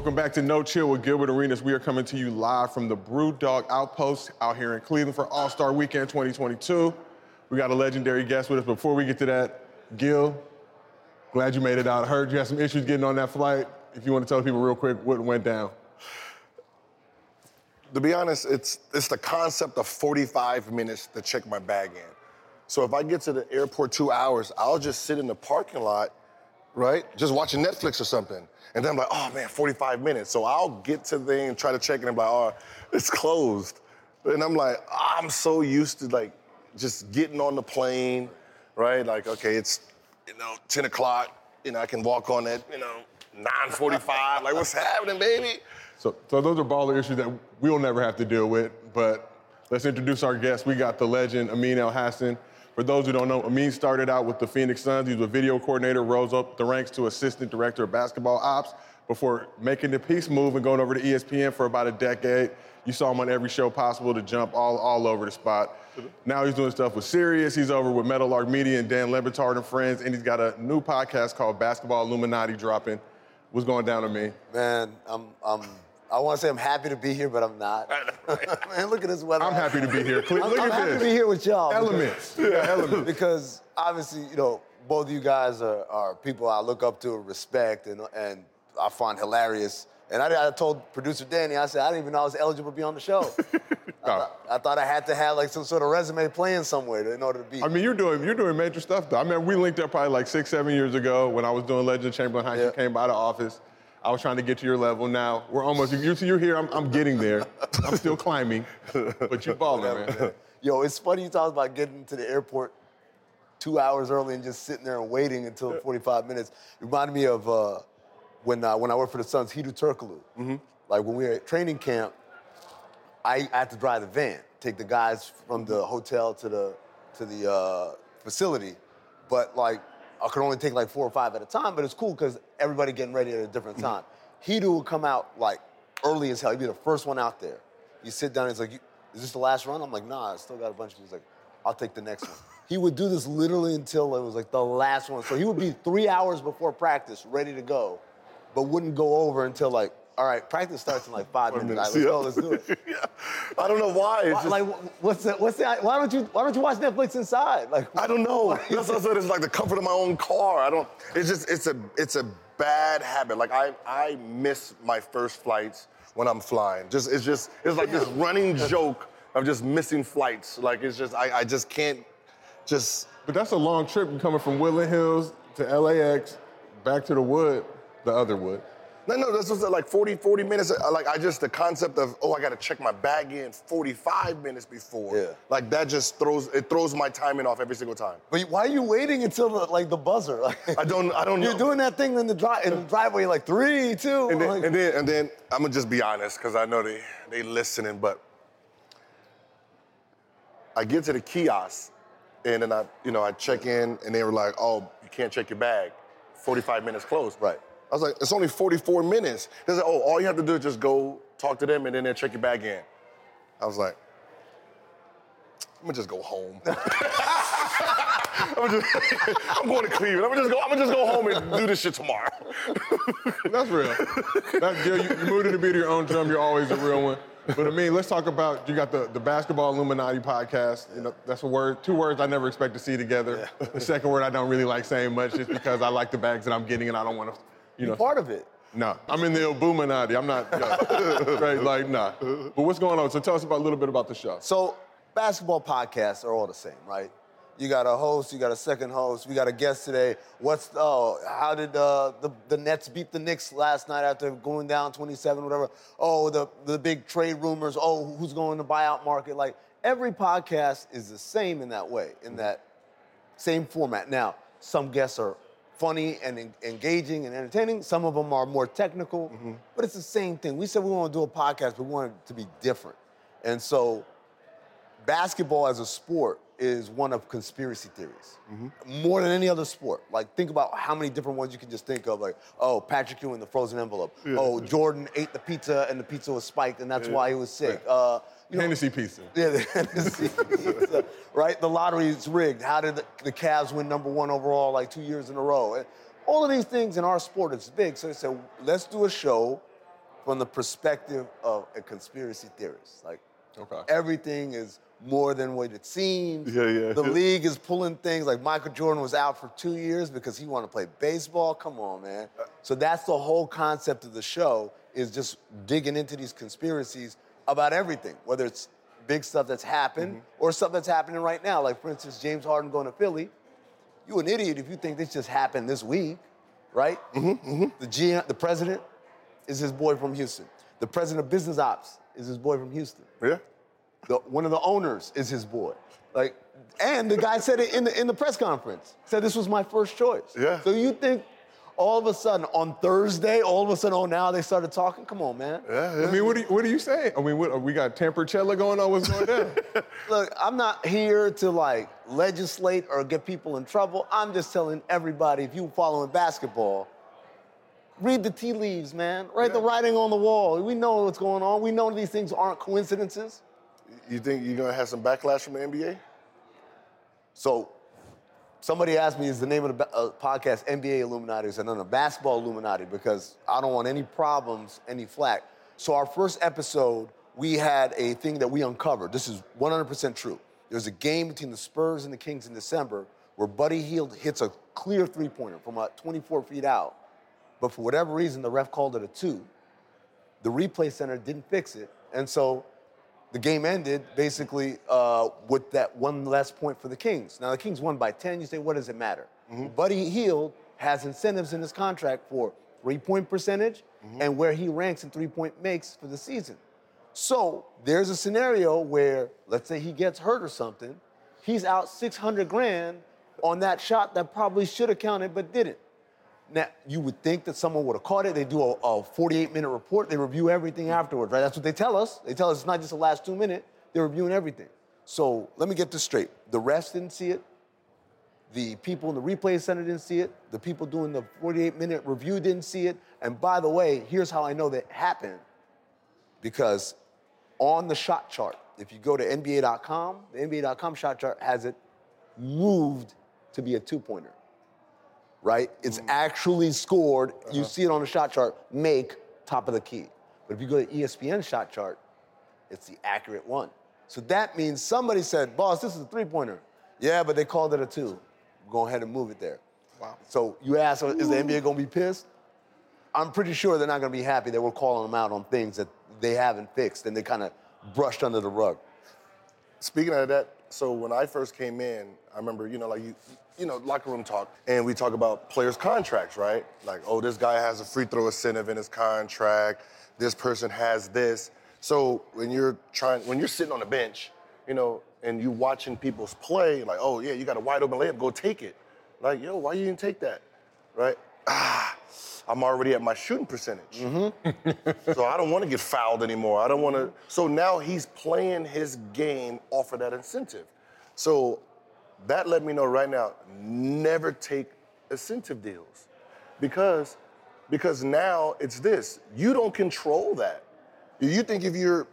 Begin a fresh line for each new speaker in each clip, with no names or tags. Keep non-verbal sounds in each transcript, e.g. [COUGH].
Welcome back to No Chill with Gilbert Arenas. We are coming to you live from the Brew Dog Outpost out here in Cleveland for All Star Weekend 2022. We got a legendary guest with us. Before we get to that, Gil, glad you made it out. I heard you had some issues getting on that flight. If you want to tell people real quick what went down.
To be honest, it's it's the concept of 45 minutes to check my bag in. So if I get to the airport two hours, I'll just sit in the parking lot, right? Just watching Netflix or something. And then I'm like, oh man, 45 minutes. So I'll get to the and try to check in and I'm like, oh, it's closed. And I'm like, I'm so used to like just getting on the plane, right? Like, okay, it's you know 10 o'clock. You know, I can walk on at you know 9:45. like, what's happening, baby?
So, so those are baller issues that we'll never have to deal with. But let's introduce our guest. We got the legend Amin Elhassan. For those who don't know, Amin started out with the Phoenix Suns. He was a video coordinator, rose up the ranks to assistant director of basketball ops before making the peace move and going over to ESPN for about a decade. You saw him on every show possible to jump all, all over the spot. Now he's doing stuff with Sirius. He's over with Meadowlark Media and Dan Le Batard and friends, and he's got a new podcast called Basketball Illuminati dropping. What's going down to me?
Man, I'm, I'm, I want to say I'm happy to be here, but I'm not. [LAUGHS] Man, look at this weather.
I'm happy to be here. Cle-
I'm,
Look
I'm
at
happy
this.
to be here with y'all.
Elements. [LAUGHS]
Because,
Yeah, elements.
because obviously, you know, both of you guys are, are people I look up to and respect and, and I find hilarious. And I, I told producer Danny, I said, I didn't even know I was eligible to be on the show. [LAUGHS] I, thought, I thought I had to have like some sort of resume playing somewhere to- in order to be.
I mean, you're doing you're doing major stuff though. I mean, we linked up probably like six, seven years ago when I was doing Legend of Chamberlain Heights. You came by the office. I was trying to get to your level. Now we're almost. You, you're here. I'm, I'm getting there. I'm still climbing, but you're balling, man.
Yo, it's funny you talk about getting to the airport two hours early and just sitting there and waiting until 45 minutes. It reminded me of uh, when uh, when I worked for the Suns, Hedo Turkoglu.
Mm-hmm.
Like when we were at training camp, I had to drive the van, take the guys from the hotel to the to the uh, facility, but like I could only take like four or five at a time. But it's cool because everybody getting ready at a different
Mm-hmm.
time. Hedo would come out like early as hell. He'd be the first one out there. You sit down, he's like, "Is this the last run?" I'm like, "Nah, I still got a bunch of." He's like, "I'll take the next one." He would do this literally until it was like the last one. So he would be three hours before practice, ready to go, but wouldn't go over until like, all right, practice starts in like five minutes. All right, let's go, let's do it.
yeah. [LAUGHS] I don't know why. It's
Why-
just,
like, what's the, what's the, why don't you, why don't you watch Netflix inside? Like,
I don't know. That's what I said. It's like the comfort of my own car. I don't. It's just. It's a. It's a bad habit. Like I. I miss my first flights when I'm flying. Just. It's just. It's like this [LAUGHS] running joke of just missing flights. Like it's just. I. I just can't. Just.
But that's a long trip coming from Woodland Hills to LAX, back to the Wood, the other Wood.
No, no, this was uh, like 40, 40 minutes. uh, Like I just the concept of oh, I got to check my bag in 45 minutes before.
Yeah.
Like that just throws it throws my timing off every single time.
but why are you waiting until the, like the buzzer? [LAUGHS] Like,
I don't. I don't know.
You're doing that thing in the, dri- in the driveway, like three, two.
And then,
like-
and then, and then I'm gonna just be honest, because I know they they listening, but I get to the kiosk, and then I, you know, I check in, and they were like, "Oh, you can't check your bag. 45 minutes closed."
Right.
I was like, "It's only 44 minutes." They said, "Oh, all you have to do is just go talk to them, and then they'll check you back in." I was like, "I'm gonna just go home." [LAUGHS] I'm, just, [LAUGHS] I'm going to Cleveland. I'm gonna just go. I'm gonna just go home and do this shit tomorrow. [LAUGHS]
That's real. That's Gil, you, you moved to the beat of your own drum. You're always a real one. But I mean, let's talk about you got the, the basketball Illuminati podcast. You know, that's a word, two words I never expect to see together. The second word I don't really like saying much, just because I like the bags that I'm getting and I don't want to, you know.
part of it.
No, I'm in the Illuminati. I'm not, no. [LAUGHS] right? Like, nah. But what's going on? So tell us about a little bit about the show.
So basketball podcasts are all the same, right? You got a host, you got a second host, we got a guest today. What's oh, how did uh, the the Nets beat the Knicks last night after going down 27, whatever? Oh, the the big trade rumors. Oh, who's going to buyout market? Like every podcast is the same in that way, in that same format. Now, some guests are funny and en- engaging and entertaining. Some of them are more technical, mm-hmm. but it's the same thing. We said we want to do a podcast, but we want it to be different. And so, basketball as a sport is one of conspiracy theories more than any other sport. Like, think about how many different ones you can just think of. Like, oh, Patrick Ewing, the frozen envelope. Oh, Jordan ate the pizza and the pizza was spiked, and that's why he was sick. Uh, you know,
Hennessy pizza. [LAUGHS]
yeah, the Hennessy pizza, right? The lottery is rigged. How did the, the Cavs win number one overall like two years in a row? And all of these things in our sport is big. So they said, let's do a show from the perspective of a conspiracy theorist. Like
Okay.
everything is more than what it seems.
Yeah, yeah.
The league is pulling things like Michael Jordan was out for two years because he wanted to play baseball. Come on, man. So that's the whole concept of the show is just digging into these conspiracies about everything, whether it's big stuff that's happened
Mm-hmm.
or stuff that's happening right now. Like for instance, James Harden going to Philly. You an idiot if you think this just happened this week, right?
Mm-hmm,
The GM, the president is his boy from Houston. The president of business ops is his boy from Houston.
Yeah.
The, one of the owners is his boy. Like, and the guy said it in the in the press conference. Said this was my first choice.
Yeah.
So you think all of a sudden on Thursday, all of a sudden, oh now they started talking? Come on, man.
Yeah, yeah.
I mean, what do you, what do you say? I mean, what, we got tempercella going on. What's going down? [LAUGHS]
Look, I'm not here to like legislate or get people in trouble. I'm just telling everybody if you following basketball, read the tea leaves, man. Write the writing on the wall. We know what's going on. We know these things aren't coincidences.
You think you're gonna have some backlash from the NBA?
So somebody asked me, is the name of the uh, podcast NBA Illuminati? I said, no, no, Basketball Illuminati, because I don't want any problems, any flack. So our first episode, we had a thing that we uncovered. This is 100% true. There's a game between the Spurs and the Kings in December where Buddy Hield hits a clear three-pointer from about 24 feet out. But for whatever reason, the ref called it a two. The replay center didn't fix it. And so the game ended basically uh, with that one less point for the Kings. Now the Kings won by 10. You say, what does it matter? Buddy Hield has incentives in his contract for three-point percentage and where he ranks in three-point makes for the season. So there's a scenario where, let's say he gets hurt or something, he's out 600 grand on that shot that probably should have counted but didn't. Now, you would think that someone would have caught it. They do a, a 48 minute report. They review everything afterwards, right? That's what they tell us. They tell us it's not just the last two minutes. They're reviewing everything. So let me get this straight. The refs didn't see it. The people in the replay center didn't see it. The people doing the 48 minute review didn't see it. And by the way, here's how I know that happened. Because on the shot chart, if you go to NBA.com, the NBA.com shot chart has it moved to be a two pointer right? It's mm. actually scored. You uh-huh. see it on the shot chart, make top of the key. But if you go to ESPN shot chart, it's the accurate one. So that means somebody said, boss, this is a three pointer. Yeah, but they called it a two. Go ahead and move it there. Wow. So you ask, is the NBA gonna be pissed? I'm pretty sure they're not gonna be happy that we're calling them out on things that they haven't fixed and they kind of brushed under the rug.
Speaking of that, so when I first came in, I remember, you know, like you, you know, locker room talk, and we talk about players' contracts, right? Like, oh, this guy has a free throw incentive in his contract. This person has this. So when you're trying, when you're sitting on the bench, you know, and you watching people's play, like, oh yeah, you got a wide open layup, go take it. Like, yo, why you didn't take that, right? Ah, I'm already at my shooting percentage. [LAUGHS] So I don't want to get fouled anymore. I don't want to. So now he's playing his game off of that incentive. So that let me know right now, never take incentive deals. Because because now it's this. You don't control that. You think if you're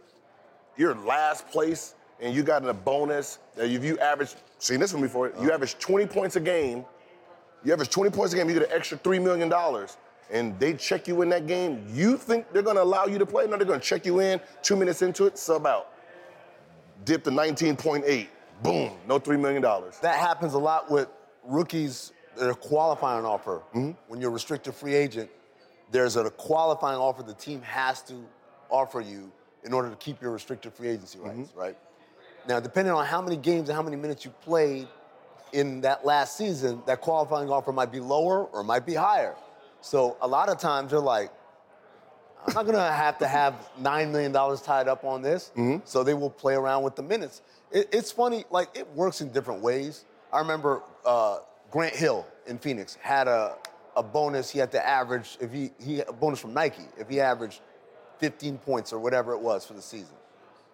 you're last place and you got a bonus that if you average seen this one before, you uh-huh. average 20 points a game, you average 20 points a game, you get an extra $3 million, and they check you in that game, you think they're gonna allow you to play? No, they're gonna check you in, two minutes into it, sub out. Dip to 19.8, boom, no $3 million.
That happens a lot with rookies that are qualifying offer. When you're a restricted free agent, there's a qualifying offer the team has to offer you in order to keep your restricted free agency rights, right? Now, depending on how many games and how many minutes you played in that last season, that qualifying offer might be lower or might be higher. So a lot of times they're like, I'm not gonna have to have nine million dollars tied up on this.
Mm-hmm.
So they will play around with the minutes. It, it's funny, like it works in different ways. I remember uh, Grant Hill in Phoenix had a, a bonus. He had to average if he he a bonus from Nike if he averaged 15 points or whatever it was for the season,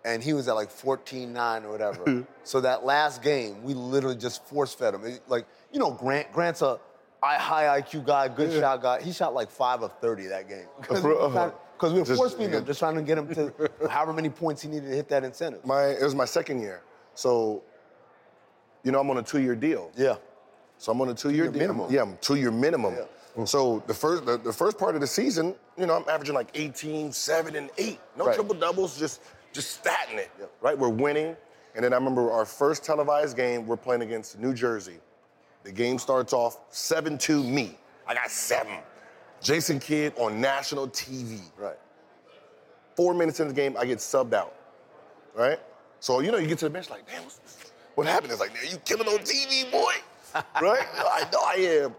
and he was at like 14-9 or whatever. [LAUGHS] so that last game, we literally just force fed him. It- like you know, Grant Grant's a high IQ guy, good shot guy. He shot like five of 30 that game. [LAUGHS] Because we were
Just-
force feeding him, just trying to get him to [LAUGHS] however many points he needed to hit that incentive.
My it was my second year, so you know I'm on a two-year deal.
Yeah.
So I'm on a two-year
Two-year
deal.
minimum.
Yeah, I'm two-year minimum.
Yeah.
So the first the, the first part of the season, you know, I'm averaging like 18, 7, and 8. No
Right.
triple doubles, just just statting it. Right? We're winning. And then I remember our first televised game, we're playing against New Jersey. The game starts off 7-2 me. I got seven. Jason Kidd on national TV.
Right.
Four minutes in the game, I get subbed out. Right? So, you know, you get to the bench like, damn, what happened? It's like, man, you killing on TV, boy. [LAUGHS] right? I know I am.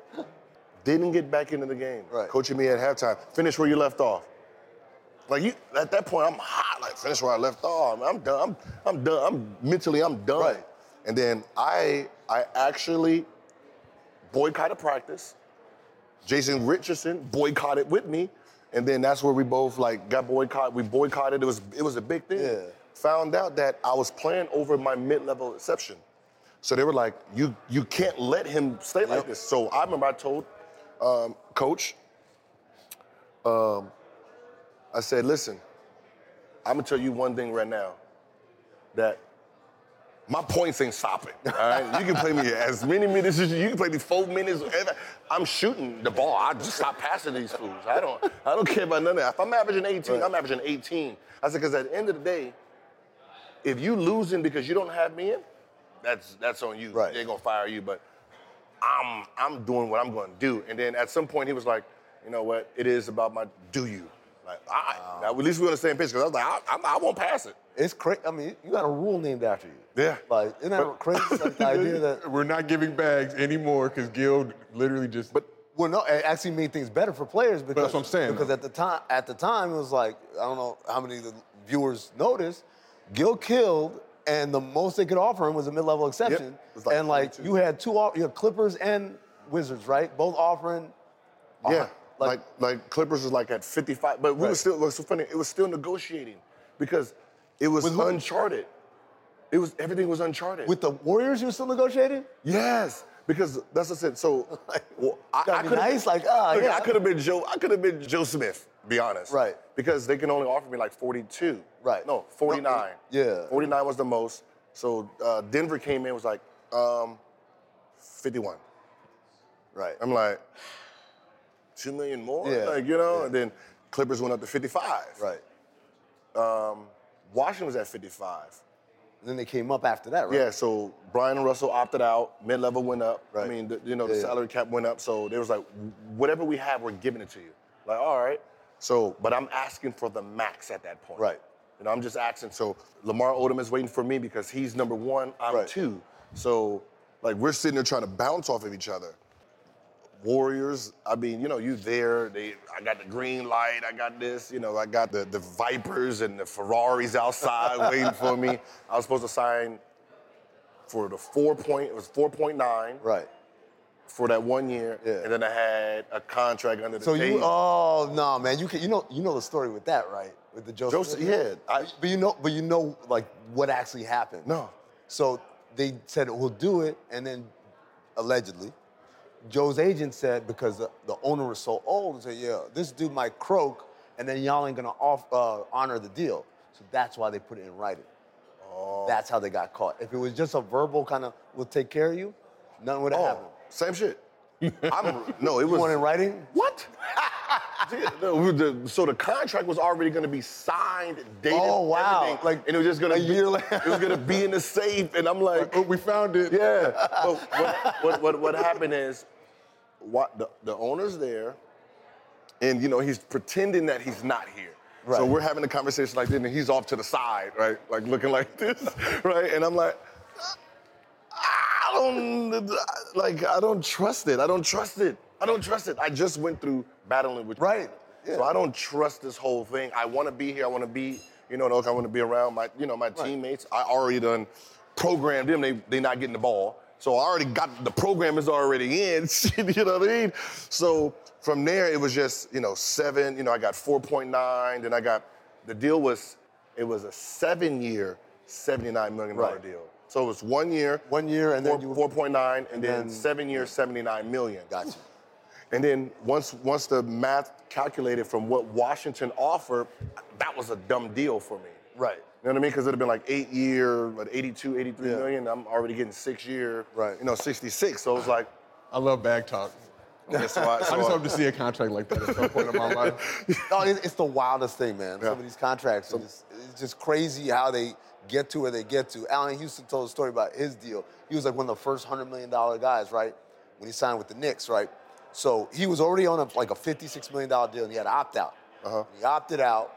Didn't get back into the game.
Right.
Coaching me at halftime. Finish where you left off. Like you, at that point, I'm hot. Like finish where I left off. I'm done. I'm, I'm done. I'm mentally, I'm done.
Right.
And then I, I actually boycotted practice. Jason Richardson boycotted with me, and then that's where we both like got boycotted. We boycotted. It was it was a big thing.
Yeah.
Found out that I was playing over my mid-level exception, so they were like, "You you can't let him stay like this." So I remember I told um, coach, um, I said, "Listen, I'm gonna tell you one thing right now, that my points ain't stopping. All right, you can play me as many minutes as you, you can play me four minutes. whatever. I'm shooting the ball. I just stop passing these fools. I don't. I don't care about none of that. If I'm averaging 18, I'm averaging 18. I said because at the end of the day, if you losing because you don't have me in, that's that's on you.
Right.
They're gonna fire you. But I'm I'm doing what I'm gonna do. And then at some point he was like, you know what? It is about my do you. Like, I, at least we're on the same page because I was like, I, I, I won't pass it.
It's crazy. I mean, you got a rule named after you.
Yeah.
Like, isn't that crazy? Like the [LAUGHS] idea that.
We're not giving bags anymore because Gil literally just.
But
Well, no, it actually made things better for players because
that's what I'm saying,
Because
though.
at the time, at the time, it was like I don't know how many of the viewers noticed. Gil killed, and the most they could offer him was a mid-level exception.
Was like
and like
22.
you had two, you had Clippers and Wizards, right? Both offering.
Yeah,
like-
like, like Clippers was like at 55, but we were
Right.
still. What's so funny? It was still negotiating because it was uncharted. It was everything was uncharted.
With the Warriors, you were still negotiating?
yes, because that's what I said. So [LAUGHS] well, I, I could've
nice, like, ah, yeah.
I could have been Joe. I could have been Joe Smith. Be honest,
Right.
Because they can only offer me like 42.
Right.
No, 49.
yeah.
49 was the most. So uh, Denver came in was like um, 51.
Right.
I'm like, two million more?
Yeah,
Like, you know?
yeah.
And then Clippers went up to 55.
Right.
Um, Washington was at 55.
And then they came up after that, right?
Yeah, so Brian and Russell opted out, mid level went up.
Right.
I mean, the, you know, the
Yeah, yeah.
salary cap went up. So there was like, whatever we have, we're giving it to you. Like, all right. So, but I'm asking for the max at that point.
Right.
You know, I'm just asking. So Lamar Odom is waiting for me because he's number one, I'm
Right.
two. So, like, we're sitting there trying to bounce off of each other. Warriors, I mean, you know, you there. They, I got the green light. I got this. You know, I got the the Vipers and the Ferraris outside [LAUGHS] waiting for me. I was supposed to sign for the four point. It was four point nine
Right.
for that one year,
Yeah.
and then I had a contract under the
So
table.
you, oh no, man, you can, you know, you know the story with that, right? With the Joseph.
Joseph, yeah, I-
but you know, but you know, like what actually happened.
No.
So they said we'll do it, and then allegedly, Joe's agent said because the, the owner was so old, he said, yeah, this dude might croak, and then y'all ain't gonna off, uh, honor the deal. So that's why they put it in writing.
Oh.
That's how they got caught. If it was just a verbal kind of, we'll take care of you, nothing would have
Oh,
happened.
same shit. [LAUGHS] I'm, no, it
You
was
want in writing?
What? [LAUGHS] So the contract was already going to be signed, dated,
Oh, wow.
everything,
Like,
and it was just going
a
to be,
year later.
It was going to be in the safe, and I'm like,
oh, [LAUGHS] we found it.
yeah. But what, what, what, what happened is, what the, the owner's there, and you know he's pretending that he's not here. So we're having a conversation like this, and he's off to the side, right, like looking like this, [LAUGHS] right, and I'm like. I don't like. I don't trust it. I don't trust it. I don't trust it. I just went through battling with
Right,
So. I don't trust this whole thing. I want to be here. I want to be, you know, I want to be around my, you know, my teammates. I already done programmed them. They they not getting the ball. So I already got the program is already in. [LAUGHS] you know what I mean? So from there it was just, you know, seven. You know, I got 4.9. Then I got the deal was it was a seven-year, 79 million dollar
Right.
deal. So it was one year,
One year, and then you-
4.9, and then
then-
seven years, 79 million.
Gotcha.
And then once once the math calculated from what Washington offered, that was a dumb deal for me.
Right.
You know what I mean? Because it'd have been like eight year, what, 82, 83
Yeah.
million. I'm already getting six year,
Right.
you know, 66. So it was like,
I love bag talk. [LAUGHS]
yeah, so I,
I just hope to see a contract like that at some point in my life. [LAUGHS]
No, it- it's the wildest thing, man.
Yeah.
Some of these contracts, are just, it's just crazy how they get to where they get to. Allan Houston told a story about his deal. He was like one of the first $100 million guys, right? When he signed with the Knicks, right? So he was already on a, like a $56 million deal and he had to opt out.
Uh-huh.
He opted out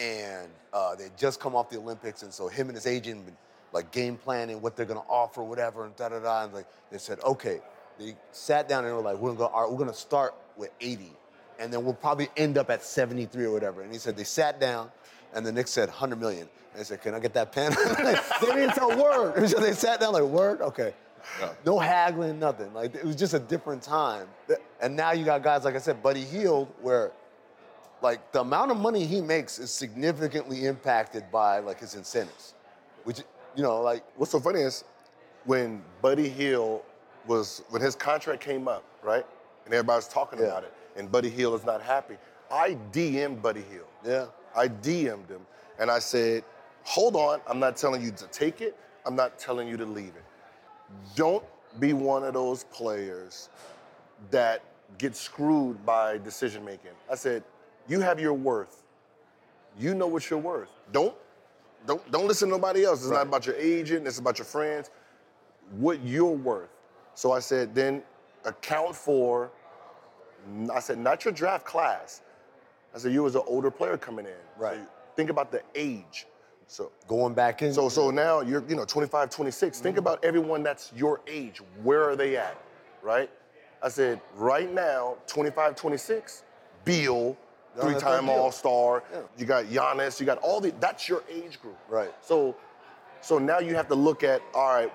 and uh, they just come off the Olympics. And so him and his agent like game planning what they're going to offer, whatever, and da da da. And like they said, okay. They sat down and were like, we're going to we're gonna start with 80 and then we'll probably end up at 73 or whatever. And he said they sat down, and the Knicks said 100 million. And I said, can I get that pen? [LAUGHS] they didn't tell word. So [LAUGHS] they sat down like, word? Okay. No haggling, nothing. Like it was just a different time. And now you got guys like I said, Buddy Hield, where like the amount of money he makes is significantly impacted by like his incentives, which you know like
what's so funny is when Buddy Hield was when his contract came up, right? And everybody's talking
Yeah.
about it, and Buddy Hield is not happy. I DM'd Buddy Hield.
Yeah.
I DM'd him, and I said, "Hold on, I'm not telling you to take it. I'm not telling you to leave it. Don't be one of those players that get screwed by decision making." I said, "You have your worth. You know what you're worth. Don't don't don't listen to nobody else. It's not about your agent. It's about your friends. What you're worth. So I said, then account for. I said, not your draft class. I said, you as an older player coming in.
Right.
So think about the age. So
going back in.
so so now you're you know 25, 26. Think mm-hmm. about everyone that's your age. Where are they at? Right? I said, right now, 25, 26, Beal, three-time. All-Star.
Yeah.
You got Giannis. You got all the. That's your age group.
Right.
So, so now you have to look at. All right,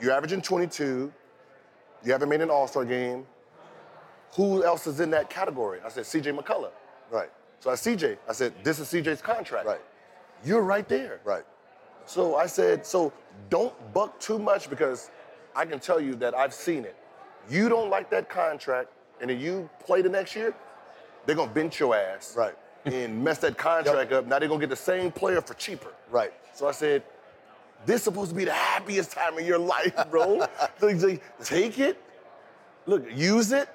you're averaging 22. You haven't made an All-Star game. Who else is in that category? I said C.J. McCollum.
right,
So I said CJ. I said, this is CJ's contract.
right,
You're right there.
right.
So I said, so don't buck too much because I can tell you that I've seen it. You don't like that contract, and then you play the next year, they're gonna bench your ass.
Right.
And mess that [LAUGHS] contract up. Now they're gonna get the same player for cheaper.
Right.
So I said, this is supposed to be the happiest time of your [LAUGHS] life, bro. so he's like, take it, look, use it,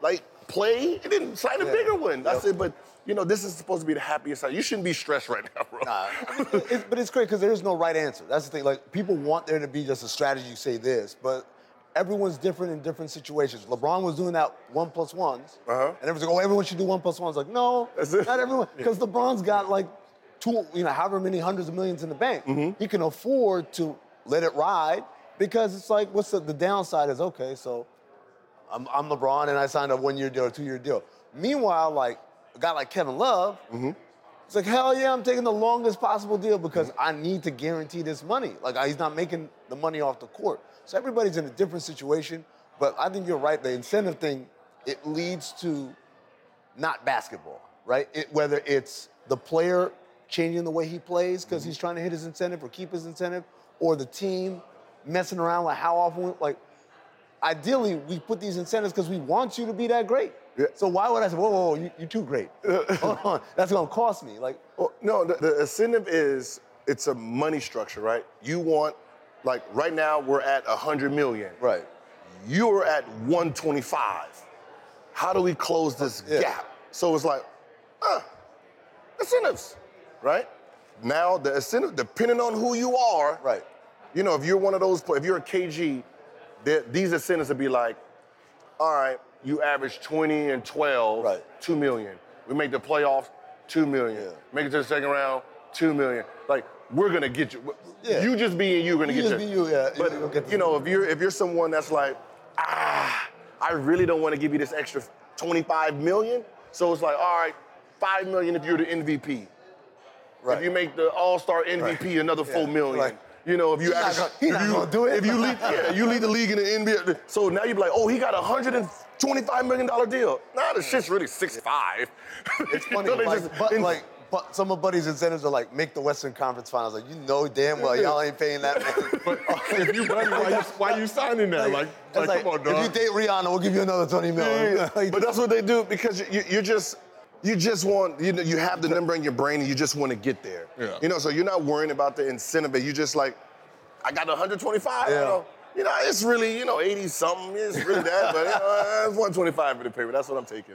like play, and then sign a
Yeah.
bigger one. I
Yep.
said, but you know, this is supposed to be the happiest time. You shouldn't be stressed right now, bro.
Nah, [LAUGHS] it's, but it's great because there is no right answer. That's the thing. Like people want there to be just a strategy. You say this, but everyone's different in different situations. LeBron was doing that one plus ones,
Uh-huh.
and everyone's like, "Oh, everyone should do one plus ones." Like, no, not everyone, because LeBron's got like two, you know, however many hundreds of millions in the bank.
Mm-hmm.
He can afford to let it ride because it's like, what's the, the downside? Is okay, so I'm, I'm LeBron and I signed a one year deal or two year deal. Meanwhile, like a guy like Kevin Love, it's like, hell yeah, I'm taking the longest possible deal because I need to guarantee this money. Like he's not making the money off the court. So everybody's in a different situation. But I think you're right. The incentive thing, it leads to not basketball, right? It, whether it's the player changing the way he plays because he's mm-hmm. trying to hit his incentive or keep his incentive, or the team messing around with how often, like, ideally, we put these incentives because we want you to be that great.
Yeah.
So why would I say, whoa, whoa, whoa you, you're too great? [LAUGHS] Hold on, that's gonna cost me. Like,
Well, no, the, the incentive is it's a money structure, right? You want, like, right now we're at 100 million.
right,
You're at 125. How do we close this
Yeah.
gap? So it's like, uh, incentives, right? Now the incentive, depending on who you are,
right,
you know, if you're one of those, if you're a KG, the- these incentives would be like, all right, you average 20 and 12,
Right.
2 million. We make the playoffs, 2 million.
Yeah.
Make it to the second round, two million. Like we're gonna get you.
Yeah.
You just being you, gonna
You
get
just
you.
be you, yeah.
But
get
you know, if you're if you're someone that's like, ah, I really don't want to give you this extra 25 million. So it's like, all right, five million if you're the MVP.
Right.
If you make the All Star MVP, another four
Yeah,
million.
right.
You know, if you
not gonna-
if you,
gonna do it.
If you lead, [LAUGHS] yeah, you lead the league in the NBA. So now you're like, oh, he got a hundred and twenty-five million dollar deal. Nah, the shit's really six five.
It's [LAUGHS] funny, like, but, like, but some of Buddy's incentives are like make the Western Conference Finals. Like you know damn well y'all ain't paying that. Man. [LAUGHS]
But if you buddy, why you, why you signing that? Like,
It's
like, come on,
if you date Rihanna, we'll give you another 20 million. Like, [LAUGHS]
but that's what they do because you, you, you just you just want you know you have the number in your brain and you just want to get there.
Yeah.
You know, so you're not worrying about the incentive. You just like, I got 125. You
Yeah.
know, you know, it's really you know 80 something. It's really that, but you know, it's 125 for the paper. That's what I'm taking.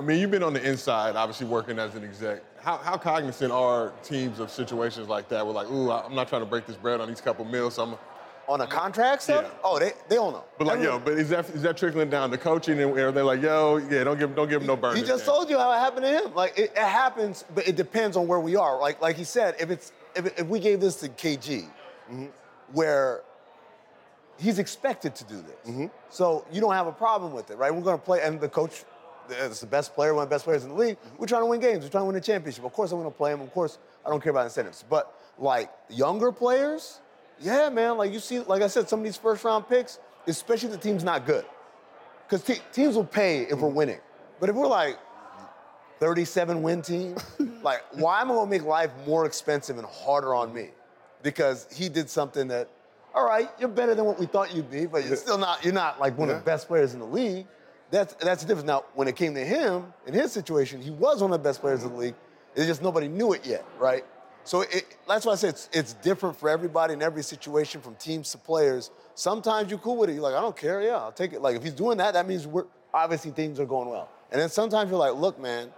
I mean, you've been on the inside, obviously working as an exec. How, how cognizant are teams of situations like that? We're like, ooh, I'm not trying to break this bread on these couple meals, so I'm.
on a contract stuff,
Yeah.
oh, they, they don't know.
But like, yo, but is that is that trickling down to coaching? And are they like, yo, yeah, don't give don't give him no burn.
He just told you how it happened to him. Like it, it happens, but it depends on where we are. Like like he said, if it's if, if we gave this to KG, mm-hmm. where he's expected to do this, mm-hmm. so you don't have a problem with it, right? We're going to play, and the coach is the best player, one of the best players in the league. We're trying to win games. We're trying to win a championship. Of course, I'm going to play him. Of course, I don't care about incentives. But like younger players, yeah, man. Like you see, like I said, some of these first round picks, especially if the team's not good. Because te- teams will pay if we're winning. But if we're like 37 win team, [LAUGHS] like why am I gonna make life more expensive and harder on me? Because he did something that, all right, you're better than what we thought you'd be, but you're still not, you're not like one of the best players in the league. That's that's the difference. Now, when it came to him, in his situation, he was one of the best players in the league. It's just nobody knew it yet, right? So it, that's why I say it's, it's different for everybody in every situation, from teams to players. Sometimes you're cool with it. You're like, I don't care. Yeah, I'll take it. Like if he's doing that, that means we're obviously things are going well. And then sometimes you're like, look, man,